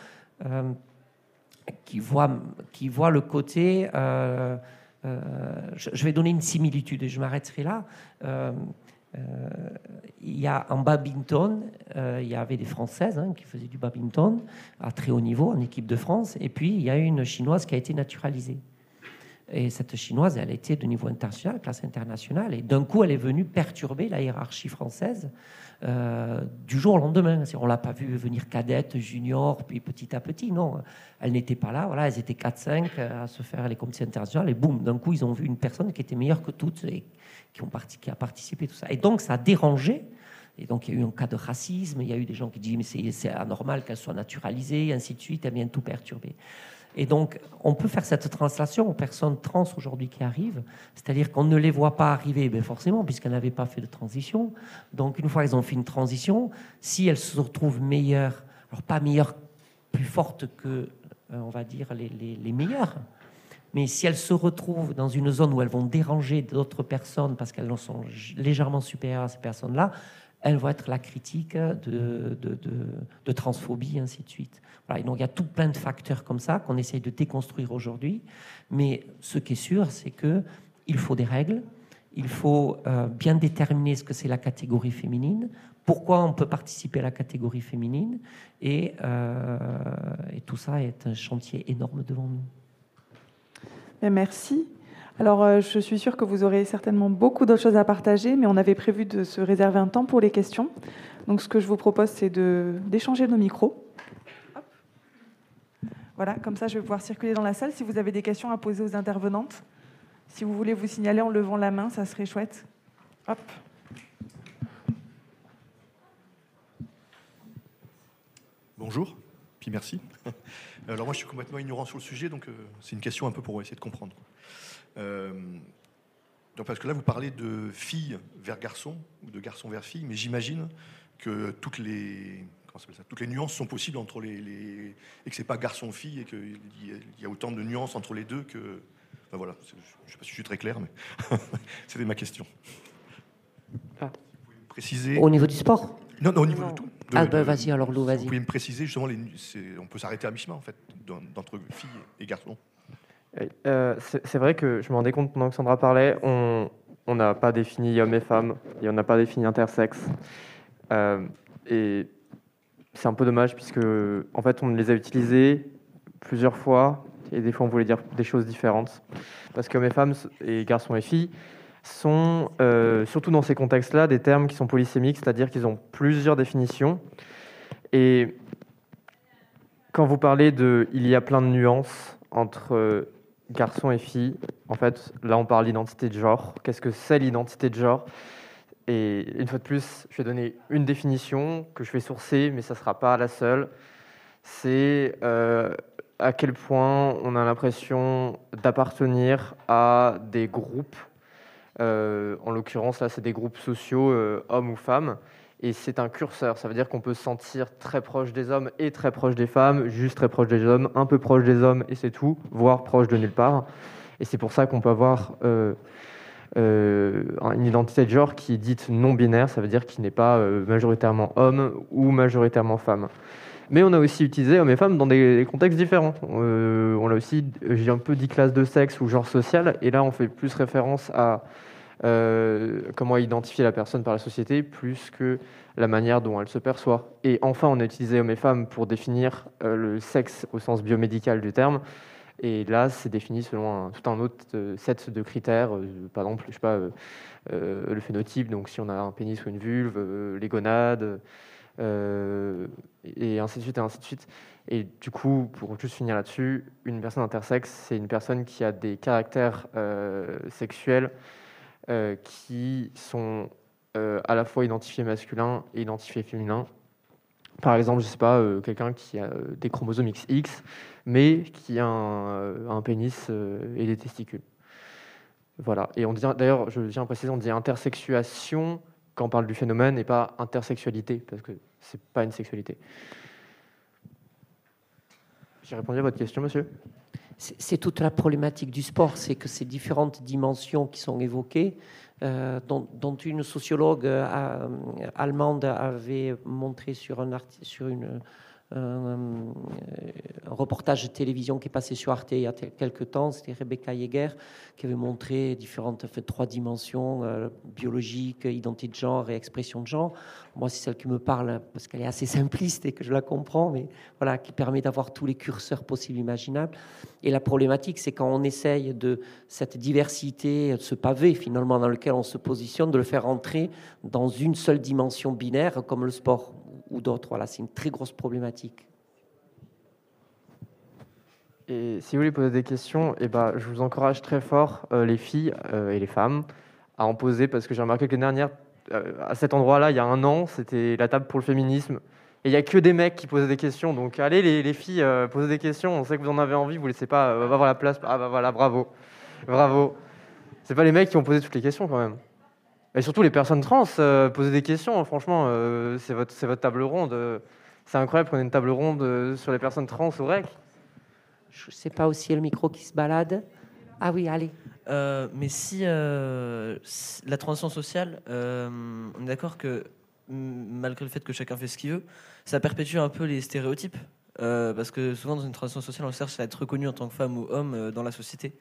S3: qui voit le côté. Euh, euh, je, vais donner une similitude et je m'arrêterai là. Euh, il y a en badminton, il y avait des Françaises hein, qui faisaient du badminton à très haut niveau en équipe de France, et puis il y a une Chinoise qui a été naturalisée. Et cette Chinoise, elle était de niveau international, classe internationale, et d'un coup, elle est venue perturber la hiérarchie française euh, du jour au lendemain. On l'a pas vu venir cadette, junior, puis petit à petit. Non, elle n'était pas là. Voilà, elles étaient 4-5 à se faire les compétitions internationales. Et boum, d'un coup, ils ont vu une personne qui était meilleure que toutes et qui a participé tout ça. Et donc, ça a dérangé. Et donc, il y a eu un cas de racisme. Il y a eu des gens qui disent mais c'est anormal qu'elle soit naturalisée, et ainsi de suite. Elle vient tout perturber. Et donc, on peut faire cette translation aux personnes trans aujourd'hui qui arrivent, c'est-à-dire qu'on ne les voit pas arriver, ben forcément, puisqu'elles n'avaient pas fait de transition. Donc, une fois qu'elles ont fait une transition, si elles se retrouvent meilleures, alors pas meilleures, plus fortes que, euh, on va dire, les, les, meilleures, mais si elles se retrouvent dans une zone où elles vont déranger d'autres personnes parce qu'elles sont légèrement supérieures à ces personnes-là, elles vont être la critique de, de, de, transphobie, ainsi de suite. Voilà, donc il y a tout plein de facteurs comme ça qu'on essaye de déconstruire aujourd'hui. Mais ce qui est sûr, c'est que il faut des règles, il faut euh, bien déterminer ce que c'est la catégorie féminine, pourquoi on peut participer à la catégorie féminine, et, euh, et tout ça est un chantier énorme devant nous.
S1: Merci. Alors, euh, je suis sûre que vous aurez certainement beaucoup d'autres choses à partager, mais on avait prévu de se réserver un temps pour les questions. Donc, ce que je vous propose, c'est d'échanger nos micros. Voilà, comme ça, je vais pouvoir circuler dans la salle. Si vous avez des questions à poser aux intervenantes, si vous voulez vous signaler en levant la main, ça serait chouette. Hop.
S5: Bonjour, puis merci. [LAUGHS] Alors moi, je suis complètement ignorant sur le sujet, donc euh, c'est une question un peu pour essayer de comprendre. Euh, donc parce que là, vous parlez de filles vers garçons, ou de garçons vers filles, mais j'imagine que toutes les, ça, toutes les nuances sont possibles entre les, les et que c'est pas garçon-fille et qu'il y a autant de nuances entre les deux que. voilà, je ne sais pas si je suis très clair, mais [LAUGHS] c'était ma question.
S3: Ah. préciser. Au niveau du sport?
S5: Non, non, au niveau de tout.
S3: Ah, ben vas-y, alors Lou, vas-y.
S5: Vous pouvez me préciser justement, les, on peut s'arrêter à mi-chemin en fait, d'entre filles et garçons.
S4: Euh, c'est vrai que je me rendais compte pendant que Sandra parlait, on n'a pas défini hommes et femmes, et on n'a pas défini intersexe. Euh, et c'est un peu dommage puisque en fait on les a utilisés plusieurs fois et des fois on voulait dire des choses différentes. Parce que hommes et femmes et garçons et filles sont, euh, surtout dans ces contextes-là, des termes qui sont polysémiques, c'est-à-dire qu'ils ont plusieurs définitions. Et quand vous parlez de il y a plein de nuances entre garçons et filles. En fait, là, on parle d'identité de genre. Qu'est-ce que c'est l'identité de genre? Et une fois de plus, je vais donner une définition que je vais sourcer, mais ça ne sera pas la seule. C'est euh, à quel point on a l'impression d'appartenir à des groupes. Euh, en l'occurrence, là, c'est des groupes sociaux, euh, hommes ou femmes, et c'est un curseur. Ça veut dire qu'on peut se sentir très proche des hommes et très proche des femmes, juste très proche des hommes, un peu proche des hommes et c'est tout, voire proche de nulle part. Et c'est pour ça qu'on peut avoir euh, une identité de genre qui est dite non binaire, ça veut dire qu'il n'est pas majoritairement homme ou majoritairement femme. Mais on a aussi utilisé hommes et femmes dans des contextes différents. on a aussi, j'ai un peu dit classe de sexe ou genre social, et là on fait plus référence à euh, comment identifier la personne par la société, plus que la manière dont elle se perçoit. Et enfin, on a utilisé hommes et femmes pour définir euh, le sexe au sens biomédical du terme. Et là, c'est défini selon tout un autre euh, set de critères. par exemple, je sais pas, le phénotype, donc si on a un pénis ou une vulve, les gonades, et ainsi de suite, et ainsi de suite. Et du coup, pour juste finir là-dessus, une personne intersexe, c'est une personne qui a des caractères sexuels euh, qui sont euh, à la fois identifiés masculins et identifiés féminins. Par exemple, je sais pas, euh, quelqu'un qui a des chromosomes XX, mais qui a un, pénis et des testicules. Voilà. Et on dit d'ailleurs, je viens à préciser, on dit intersexuation quand on parle du phénomène et pas intersexualité, parce que c'est pas une sexualité. J'ai répondu à votre question, monsieur
S3: C'est toute la problématique du sport, c'est que ces différentes dimensions qui sont évoquées, euh, dont, une sociologue euh, allemande avait montré sur, un sur une, un, reportage de télévision qui est passé sur Arte il y a quelques temps. C'était Rebecca Yeager qui avait montré différentes fait, trois dimensions euh, biologiques, identité de genre et expression de genre. Moi, c'est celle qui me parle parce qu'elle est assez simpliste et que je la comprends, mais voilà, qui permet d'avoir tous les curseurs possibles imaginables. Et la problématique, c'est quand on essaye de cette diversité, ce pavé finalement dans lequel on se positionne, de le faire entrer dans une seule dimension binaire comme le sport ou d'autres. Voilà, c'est une très grosse problématique.
S4: Et si vous voulez poser des questions, eh ben, je vous encourage très fort, euh, les filles euh, et les femmes, à en poser, parce que j'ai remarqué que les dernières, euh, à cet endroit-là, il y a un an, c'était la table pour le féminisme. Et il n'y a que des mecs qui posaient des questions. Donc allez, les, les filles, posez des questions. On sait que vous en avez envie, vous ne laissez pas avoir la place. Ah bah voilà, bravo. Bravo. C'est pas les mecs qui ont posé toutes les questions quand même. Et surtout les personnes trans, euh, poser des questions, franchement, euh, c'est votre, votre, table ronde. c'est incroyable qu'on ait une table ronde euh, sur les personnes trans au REC.
S3: Je ne sais pas aussi le micro qui se balade. Ah oui, allez.
S6: mais si la transition sociale, on est d'accord que malgré le fait que chacun fait ce qu'il veut, ça perpétue un peu les stéréotypes. parce que souvent dans une transition sociale, on cherche à être reconnu en tant que femme ou homme dans la société.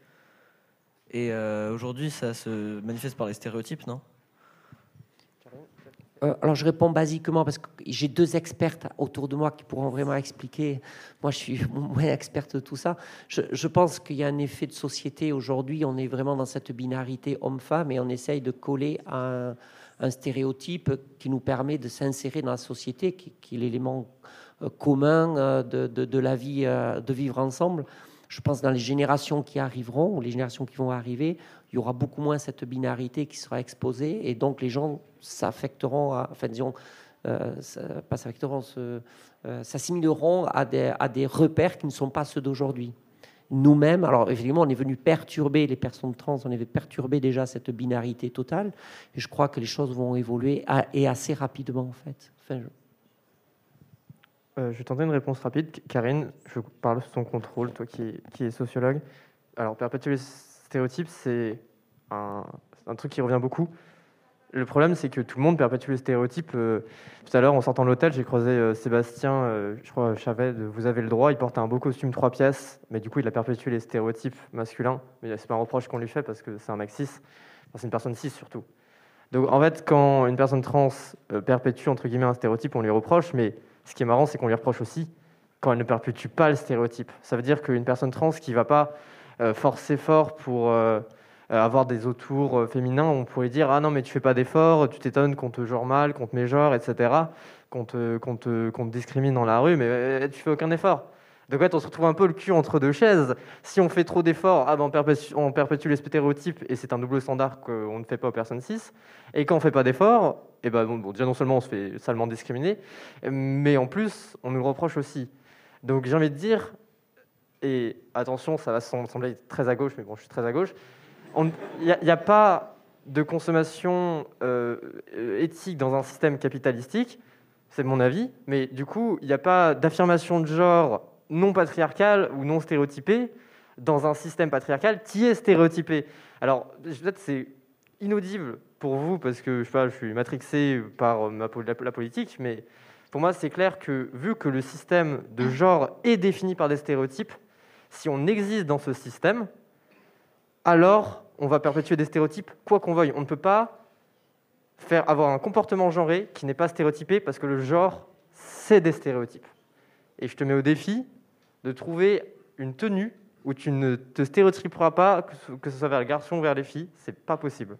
S6: Et aujourd'hui, ça se manifeste par les stéréotypes, non?
S3: Euh, alors je réponds basiquement parce que j'ai deux expertes autour de moi qui pourront vraiment expliquer. Moi, je suis [LAUGHS] moins experte de tout ça. Je, pense qu'il y a un effet de société aujourd'hui. On est vraiment dans cette binarité homme-femme et on essaye de coller à un, stéréotype qui nous permet de s'insérer dans la société, qui, est l'élément euh, commun euh, de, la vie, de vivre ensemble. Je pense dans les générations qui arriveront, ou les générations qui vont arriver, il y aura beaucoup moins cette binarité qui sera exposée et donc les gens s'affecteront, enfin disons, euh, pas s'affecteront, euh, s'assimileront à des, à repères qui ne sont pas ceux d'aujourd'hui. Nous-mêmes, alors évidemment, on est venu perturber les personnes trans, on avait perturbé déjà cette binarité totale, et je crois que les choses vont évoluer et assez rapidement en fait. Je...
S4: Euh, vais tenter une réponse rapide. Karine, je parle sous ton contrôle, toi qui, qui es sociologue. Alors, perpétuer stéréotypes, c'est un, truc qui revient beaucoup. Le problème, c'est que tout le monde perpétue les stéréotypes. Euh, tout à l'heure, en sortant de l'hôtel, j'ai croisé euh, Sébastien, euh, je crois, Chavet, Vous avez le droit. Il porte un beau costume trois pièces, mais du coup, il a perpétué les stéréotypes masculins. Mais c'est pas un reproche qu'on lui fait parce que c'est un mec c'est une personne cis surtout. Donc, en fait, quand une personne trans perpétue, entre guillemets, un stéréotype, on lui reproche. Mais ce qui est marrant, c'est qu'on lui reproche aussi quand elle ne perpétue pas le stéréotype. Ça veut dire qu'une personne trans qui va pas euh, forcer fort pour euh, avoir des autours euh, féminins, on pourrait dire ah non mais tu fais pas d'efforts, tu t'étonnes qu'on te genre mal, qu'on te genre, etc., qu'on te, qu'on te, te, discrimine dans la rue, mais tu fais aucun effort. Donc fait, on se retrouve un peu le cul entre deux chaises. Si on fait trop d'efforts, ah ben on, perpétue, on, perpétue, les stéréotypes et c'est un double standard qu'on ne fait pas aux personnes cis. Et quand on fait pas d'efforts, et eh ben bon, déjà non seulement on se fait salement discriminer, mais en plus on nous reproche aussi. Donc j'ai envie de dire, et attention, ça va sembler très à gauche, mais bon, je suis très à gauche, il n'y a, pas de consommation euh, éthique dans un système capitalistique, c'est mon avis, mais du coup, il n'y a pas d'affirmation de genre non patriarcal ou non stéréotypée dans un système patriarcal qui est stéréotypé. Alors, peut-être c'est inaudible pour vous parce que je, sais pas, je suis matrixé par ma, la politique, mais pour moi, c'est clair que vu que le système de genre est défini par des stéréotypes, si on existe dans ce système, alors on va perpétuer des stéréotypes, quoi qu'on veuille. On ne peut pas faire avoir un comportement genré qui n'est pas stéréotypé parce que le genre, c'est des stéréotypes. Et je te mets au défi de trouver une tenue où tu ne te stéréotyperas pas, que ce soit vers les garçons ou vers les filles, c'est pas possible.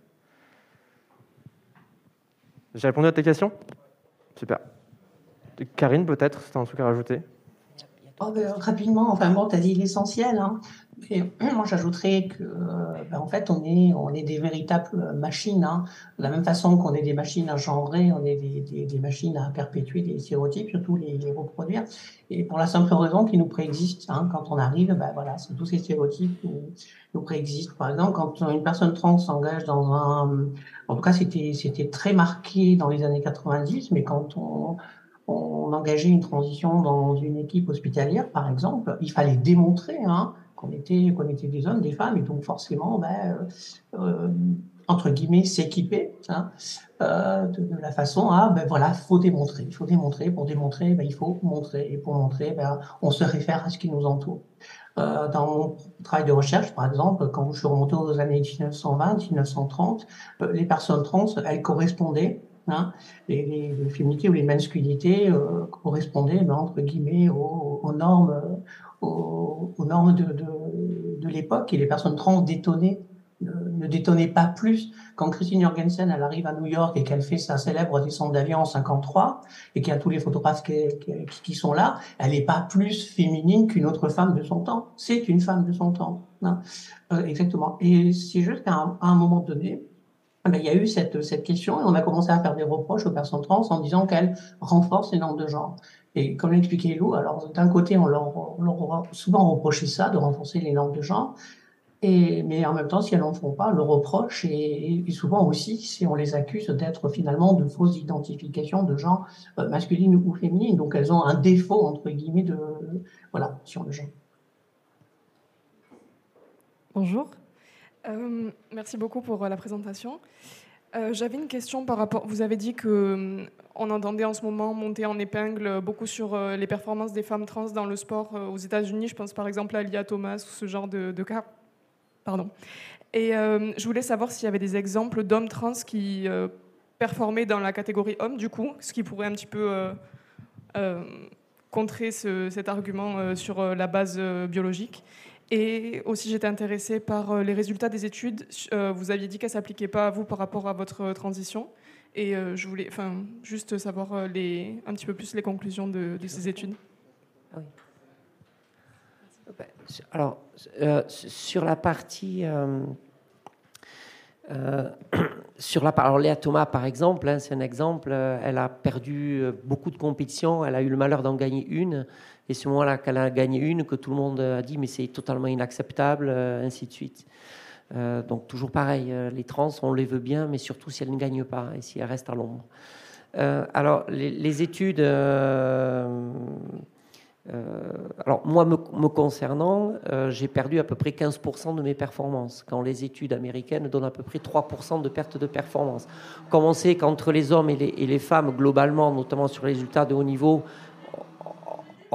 S4: J'ai répondu à tes questions? Super. Karine, peut-être, c'est un truc à rajouter?
S2: Oh, ben, rapidement, enfin bon, tu as dit l'essentiel. Hein. Et moi, j'ajouterais que, euh, ben, en fait, on est, on est des véritables machines. Hein. De la même façon qu'on est des machines à genrer, on est des, des, des machines à perpétuer des stéréotypes, surtout les, les, reproduire. Et pour la simple raison qu'ils nous préexistent. Hein. Quand on arrive, ben voilà, c'est tous ces stéréotypes nous, nous préexistent. Par exemple, quand une personne trans s'engage dans un, en tout cas, c'était très marqué dans les années 90, mais quand on, on engageait une transition dans une équipe hospitalière, par exemple, il fallait démontrer, hein, qu'on était, était des hommes, des femmes, et donc forcément, ben, euh, euh, entre guillemets, s'équiper hein, euh, de, de, la façon à, ben voilà, faut démontrer, il faut démontrer, pour démontrer, ben, il faut montrer, et pour montrer, ben, on se réfère à ce qui nous entoure. Euh, dans mon travail de recherche, par exemple, quand je suis remonté aux années 1920, 1930, euh, les personnes trans, elles correspondaient Hein, les, les, les, féminités ou les masculinités euh, correspondaient, ben, entre guillemets, aux, aux normes, aux, aux normes de, de, de l'époque et les personnes trans détonnaient, ne, détonnaient pas plus. Quand Christine Jorgensen elle arrive à New York et qu'elle fait sa célèbre descente d'avion en 53 et qu'il y a tous les photographes qui, qui, qui sont là, elle n'est pas plus féminine qu'une autre femme de son temps. C'est une femme de son temps. Hein. Euh, exactement. Et c'est juste qu'à un, un, moment donné, ben, il y a eu cette, question et on a commencé à faire des reproches aux personnes trans en disant qu'elles renforcent les normes de genre. Et comme l'expliquait Lou, alors d'un côté, on leur, on leur a souvent reproché ça, de renforcer les normes de genre, mais en même temps, si elles n'en font pas, le reproche, et, et, souvent aussi, si on les accuse d'être finalement de fausses identifications de genre euh, masculine ou féminine. Donc elles ont un défaut, entre guillemets, de, voilà, sur le genre.
S7: Bonjour. Euh, merci beaucoup pour euh, la présentation. Euh, J'avais une question par rapport. Vous avez dit que on entendait en ce moment monter en épingle beaucoup sur les performances des femmes trans dans le sport aux États-Unis. Je pense par exemple à Lia Thomas ou ce genre de, cas. Pardon. Et je voulais savoir s'il y avait des exemples d'hommes trans qui performaient dans la catégorie homme, du coup, ce qui pourrait un petit peu contrer ce, cet argument sur la base biologique. Et aussi, j'étais intéressée par euh, les résultats des études. Euh, vous aviez dit qu'elles ne s'appliquaient pas à vous par rapport à votre transition. Et euh, je voulais enfin, juste savoir un petit peu plus les conclusions de, ces études.
S3: Oui. Alors, euh, sur la partie. Euh, euh, [CLEARS THROAT] sur la alors Léa Thomas, par exemple, hein, c'est un exemple. Elle a perdu beaucoup de compétitions. Elle a eu le malheur d'en gagner une. Et c'est moment-là qu'elle a gagné une, que tout le monde a dit mais c'est totalement inacceptable, euh, ainsi de suite. Euh, donc toujours pareil, euh, les trans, on les veut bien, mais surtout si elles ne gagnent pas et si elles restent à l'ombre. Alors les, études, alors moi me, concernant, j'ai perdu à peu près 15% de mes performances, quand les études américaines donnent à peu près 3% de perte de performance. Comme on sait qu'entre les hommes et les femmes, globalement, notamment sur les résultats de haut niveau,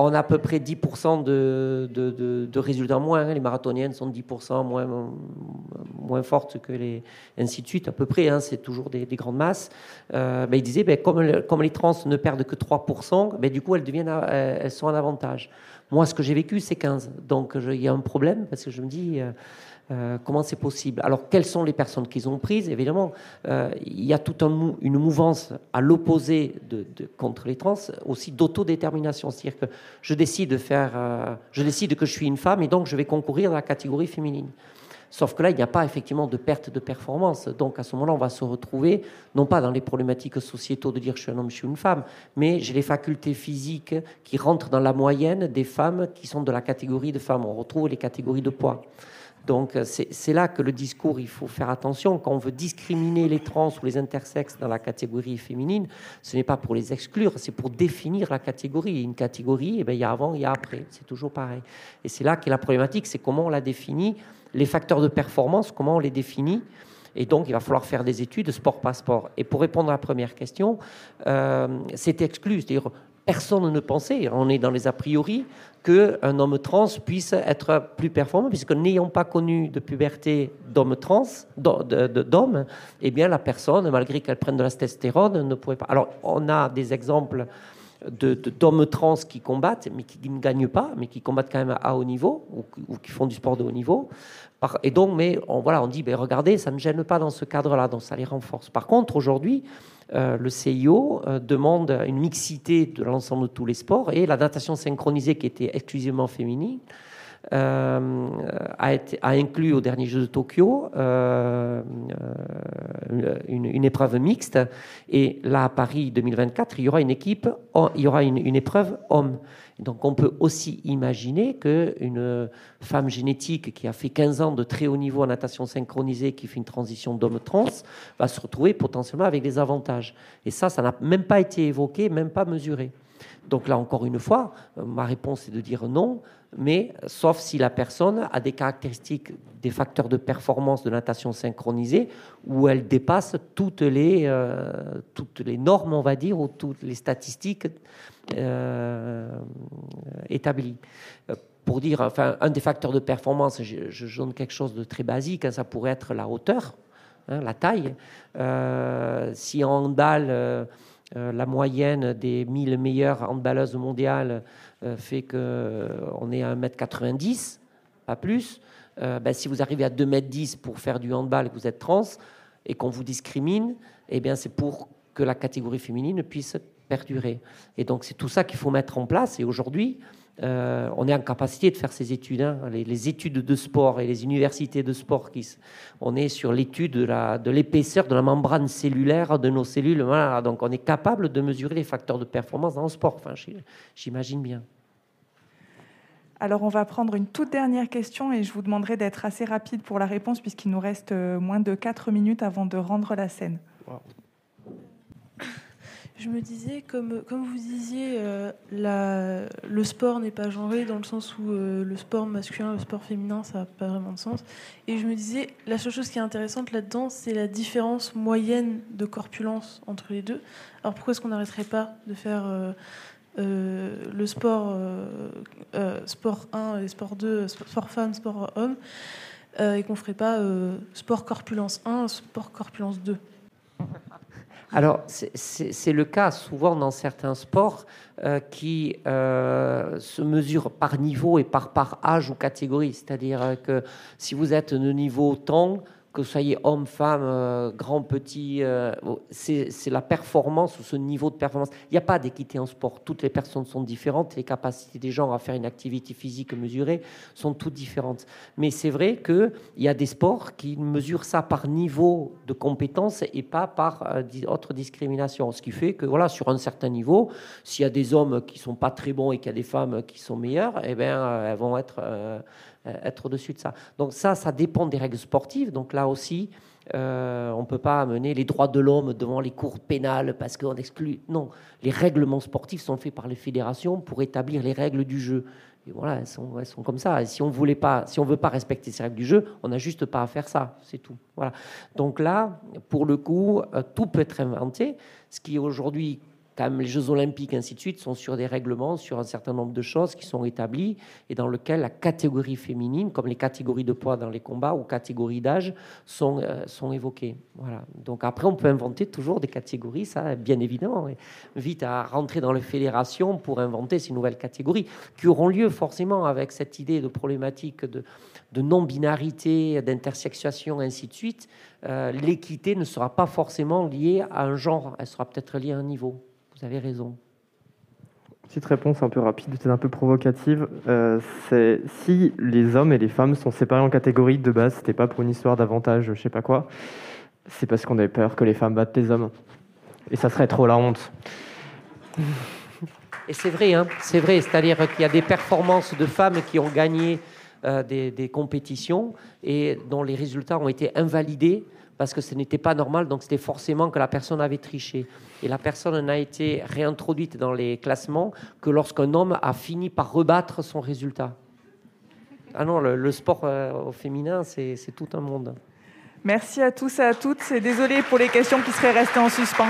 S3: on a à peu près 10% de, de, résultats moins. Hein. Les marathoniennes sont 10% moins, moins fortes que les. ainsi de suite, à peu près. Hein. C'est toujours des, des, grandes masses. Euh, ben, il disait, ben, comme, comme, les trans ne perdent que 3%, ben, du coup, elles, deviennent, elles sont en avantage. Moi, ce que j'ai vécu, c'est 15. Donc, il y a un problème parce que je me dis. Euh, euh, comment c'est possible? Alors, quelles sont les personnes qu'ils ont prises? Évidemment, euh, il y a toute un, une mouvance à l'opposé de, contre les trans, aussi d'autodétermination. C'est-à-dire que je décide, de faire, je décide que je suis une femme et donc je vais concourir dans la catégorie féminine. Sauf que là, il n'y a pas effectivement de perte de performance. Donc à ce moment-là, on va se retrouver, non pas dans les problématiques sociétaux de dire je suis un homme, je suis une femme, mais j'ai les facultés physiques qui rentrent dans la moyenne des femmes qui sont de la catégorie de femmes. On retrouve les catégories de poids. Donc c'est là que le discours, il faut faire attention. Quand on veut discriminer les trans ou les intersexes dans la catégorie féminine, ce n'est pas pour les exclure, c'est pour définir la catégorie. Une catégorie, eh bien, il y a avant, il y a après. C'est toujours pareil. Et c'est là qu'est la problématique, c'est comment on la définit, les facteurs de performance, comment on les définit. Et donc, il va falloir faire des études sport par sport. Et pour répondre à la première question, euh, c'est exclu. C'est-à-dire, personne ne pensait, on est dans les a priori, qu'un homme trans puisse être plus performant, puisque n'ayant pas connu de puberté d'homme trans, d'homme, eh bien la personne, malgré qu'elle prenne de la testostérone, ne pourrait pas. Alors, on a des exemples d'hommes trans qui combattent, mais qui ne gagnent pas, mais qui combattent quand même à haut niveau, ou, qui font du sport de haut niveau. Et donc, mais on, voilà, on dit, ben, regardez, ça ne gêne pas dans ce cadre-là, donc ça les renforce. Par contre, aujourd'hui, euh, le CIO euh, demande une mixité de l'ensemble de tous les sports et la natation synchronisée qui était exclusivement féminine euh, a, été, a, inclus au dernier Jeux de Tokyo euh, une, une, épreuve mixte. Et là, à Paris 2024, il y aura une équipe, il y aura une, une épreuve homme. Donc on peut aussi imaginer qu'une femme génétique qui a fait 15 ans de très haut niveau en natation synchronisée, qui fait une transition d'homme trans, va se retrouver potentiellement avec des avantages. Et ça, ça n'a même pas été évoqué, même pas mesuré. Donc là, encore une fois, ma réponse est de dire non, mais sauf si la personne a des caractéristiques, des facteurs de performance de natation synchronisée, où elle dépasse toutes les, euh, toutes les normes, on va dire, ou toutes les statistiques euh, établi. Euh, pour dire, enfin, un des facteurs de performance, je, donne quelque chose de très basique, hein, ça pourrait être la hauteur, hein, la taille. Euh, si en handball, la moyenne des 1000 meilleures handballeuses mondiales fait qu'on est à 1m90, pas plus, ben, si vous arrivez à 2m10 pour faire du handball et que vous êtes trans et qu'on vous discrimine, eh bien c'est pour que la catégorie féminine puisse perdurer. Et donc c'est tout ça qu'il faut mettre en place. Et aujourd'hui, euh, on est en capacité de faire ces études. Hein. Les, études de sport et les universités de sport, qui, on est sur l'étude de l'épaisseur de, de, la membrane cellulaire de nos cellules. Voilà. Donc on est capable de mesurer les facteurs de performance dans le sport. Enfin, j'imagine bien.
S1: Alors on va prendre une toute dernière question et je vous demanderai d'être assez rapide pour la réponse puisqu'il nous reste euh, moins de 4 minutes avant de rendre la scène.
S8: Je me disais, comme, comme vous disiez, euh, le sport n'est pas genré dans le sens où euh, le sport masculin, le sport féminin, ça n'a pas vraiment de sens. Et je me disais, la seule chose qui est intéressante là-dedans, c'est la différence moyenne de corpulence entre les deux. Alors pourquoi est-ce qu'on n'arrêterait pas de faire euh, le sport, sport 1 et sport 2, sport femme, sport homme, et qu'on ne ferait pas sport corpulence 1, sport corpulence 2
S3: alors, c'est le cas souvent dans certains sports euh, qui euh, se mesurent par niveau et par, par âge ou catégorie. C'est-à-dire que si vous êtes de niveau temps, que vous soyez homme, femme, euh, grand, petit, euh, c'est la performance ou ce niveau de performance. Il n'y a pas d'équité en sport. Toutes les personnes sont différentes. Les capacités des gens à faire une activité physique mesurée sont toutes différentes. Mais c'est vrai qu'il y a des sports qui mesurent ça par niveau de compétence et pas par euh, autre discrimination. Ce qui fait que, voilà, sur un certain niveau, s'il y a des hommes qui sont pas très bons et qu'il y a des femmes qui sont meilleures, eh bien, elles vont être être au-dessus de ça. Donc ça, ça dépend des règles sportives. Donc là aussi, euh, on ne peut pas amener les droits de l'homme devant les cours pénales parce qu'on exclut. Non, les règlements sportifs sont faits par les fédérations pour établir les règles du jeu. Et voilà, elles sont, elles sont comme ça. Et si on voulait pas, si on veut pas respecter ces règles du jeu, on n'a juste pas à faire ça, c'est tout. Voilà. Donc là, pour le coup, euh, tout peut être inventé. Ce qui aujourd'hui les Jeux Olympiques, ainsi de suite, sont sur des règlements, sur un certain nombre de choses qui sont établies et dans lesquelles la catégorie féminine, comme les catégories de poids dans les combats ou catégories d'âge, sont, euh, sont évoquées. Voilà. Donc après, on peut inventer toujours des catégories, ça, bien évidemment. Vite à rentrer dans les fédérations pour inventer ces nouvelles catégories qui auront lieu forcément avec cette idée de problématique de, non-binarité, d'intersexuation, ainsi de suite. Euh, l'équité ne sera pas forcément liée à un genre, elle sera peut-être liée à un niveau. Vous avez raison.
S4: Petite réponse un peu rapide, peut-être un peu provocative. Euh, c'est si les hommes et les femmes sont séparés en catégories de base, c'était pas pour une histoire d'avantage, je sais pas quoi. C'est parce qu'on avait peur que les femmes battent les hommes. Et ça serait trop la honte.
S3: Et c'est vrai, hein, c'est vrai. C'est-à-dire qu'il y a des performances de femmes qui ont gagné euh, des, des, compétitions et dont les résultats ont été invalidés parce que ce n'était pas normal, donc c'était forcément que la personne avait triché. Et la personne n'a été réintroduite dans les classements que lorsqu'un homme a fini par rebattre son résultat. Ah non, le, sport euh, au féminin, c'est tout un monde.
S1: Merci à tous et à toutes. Et désolé pour les questions qui seraient restées en suspens.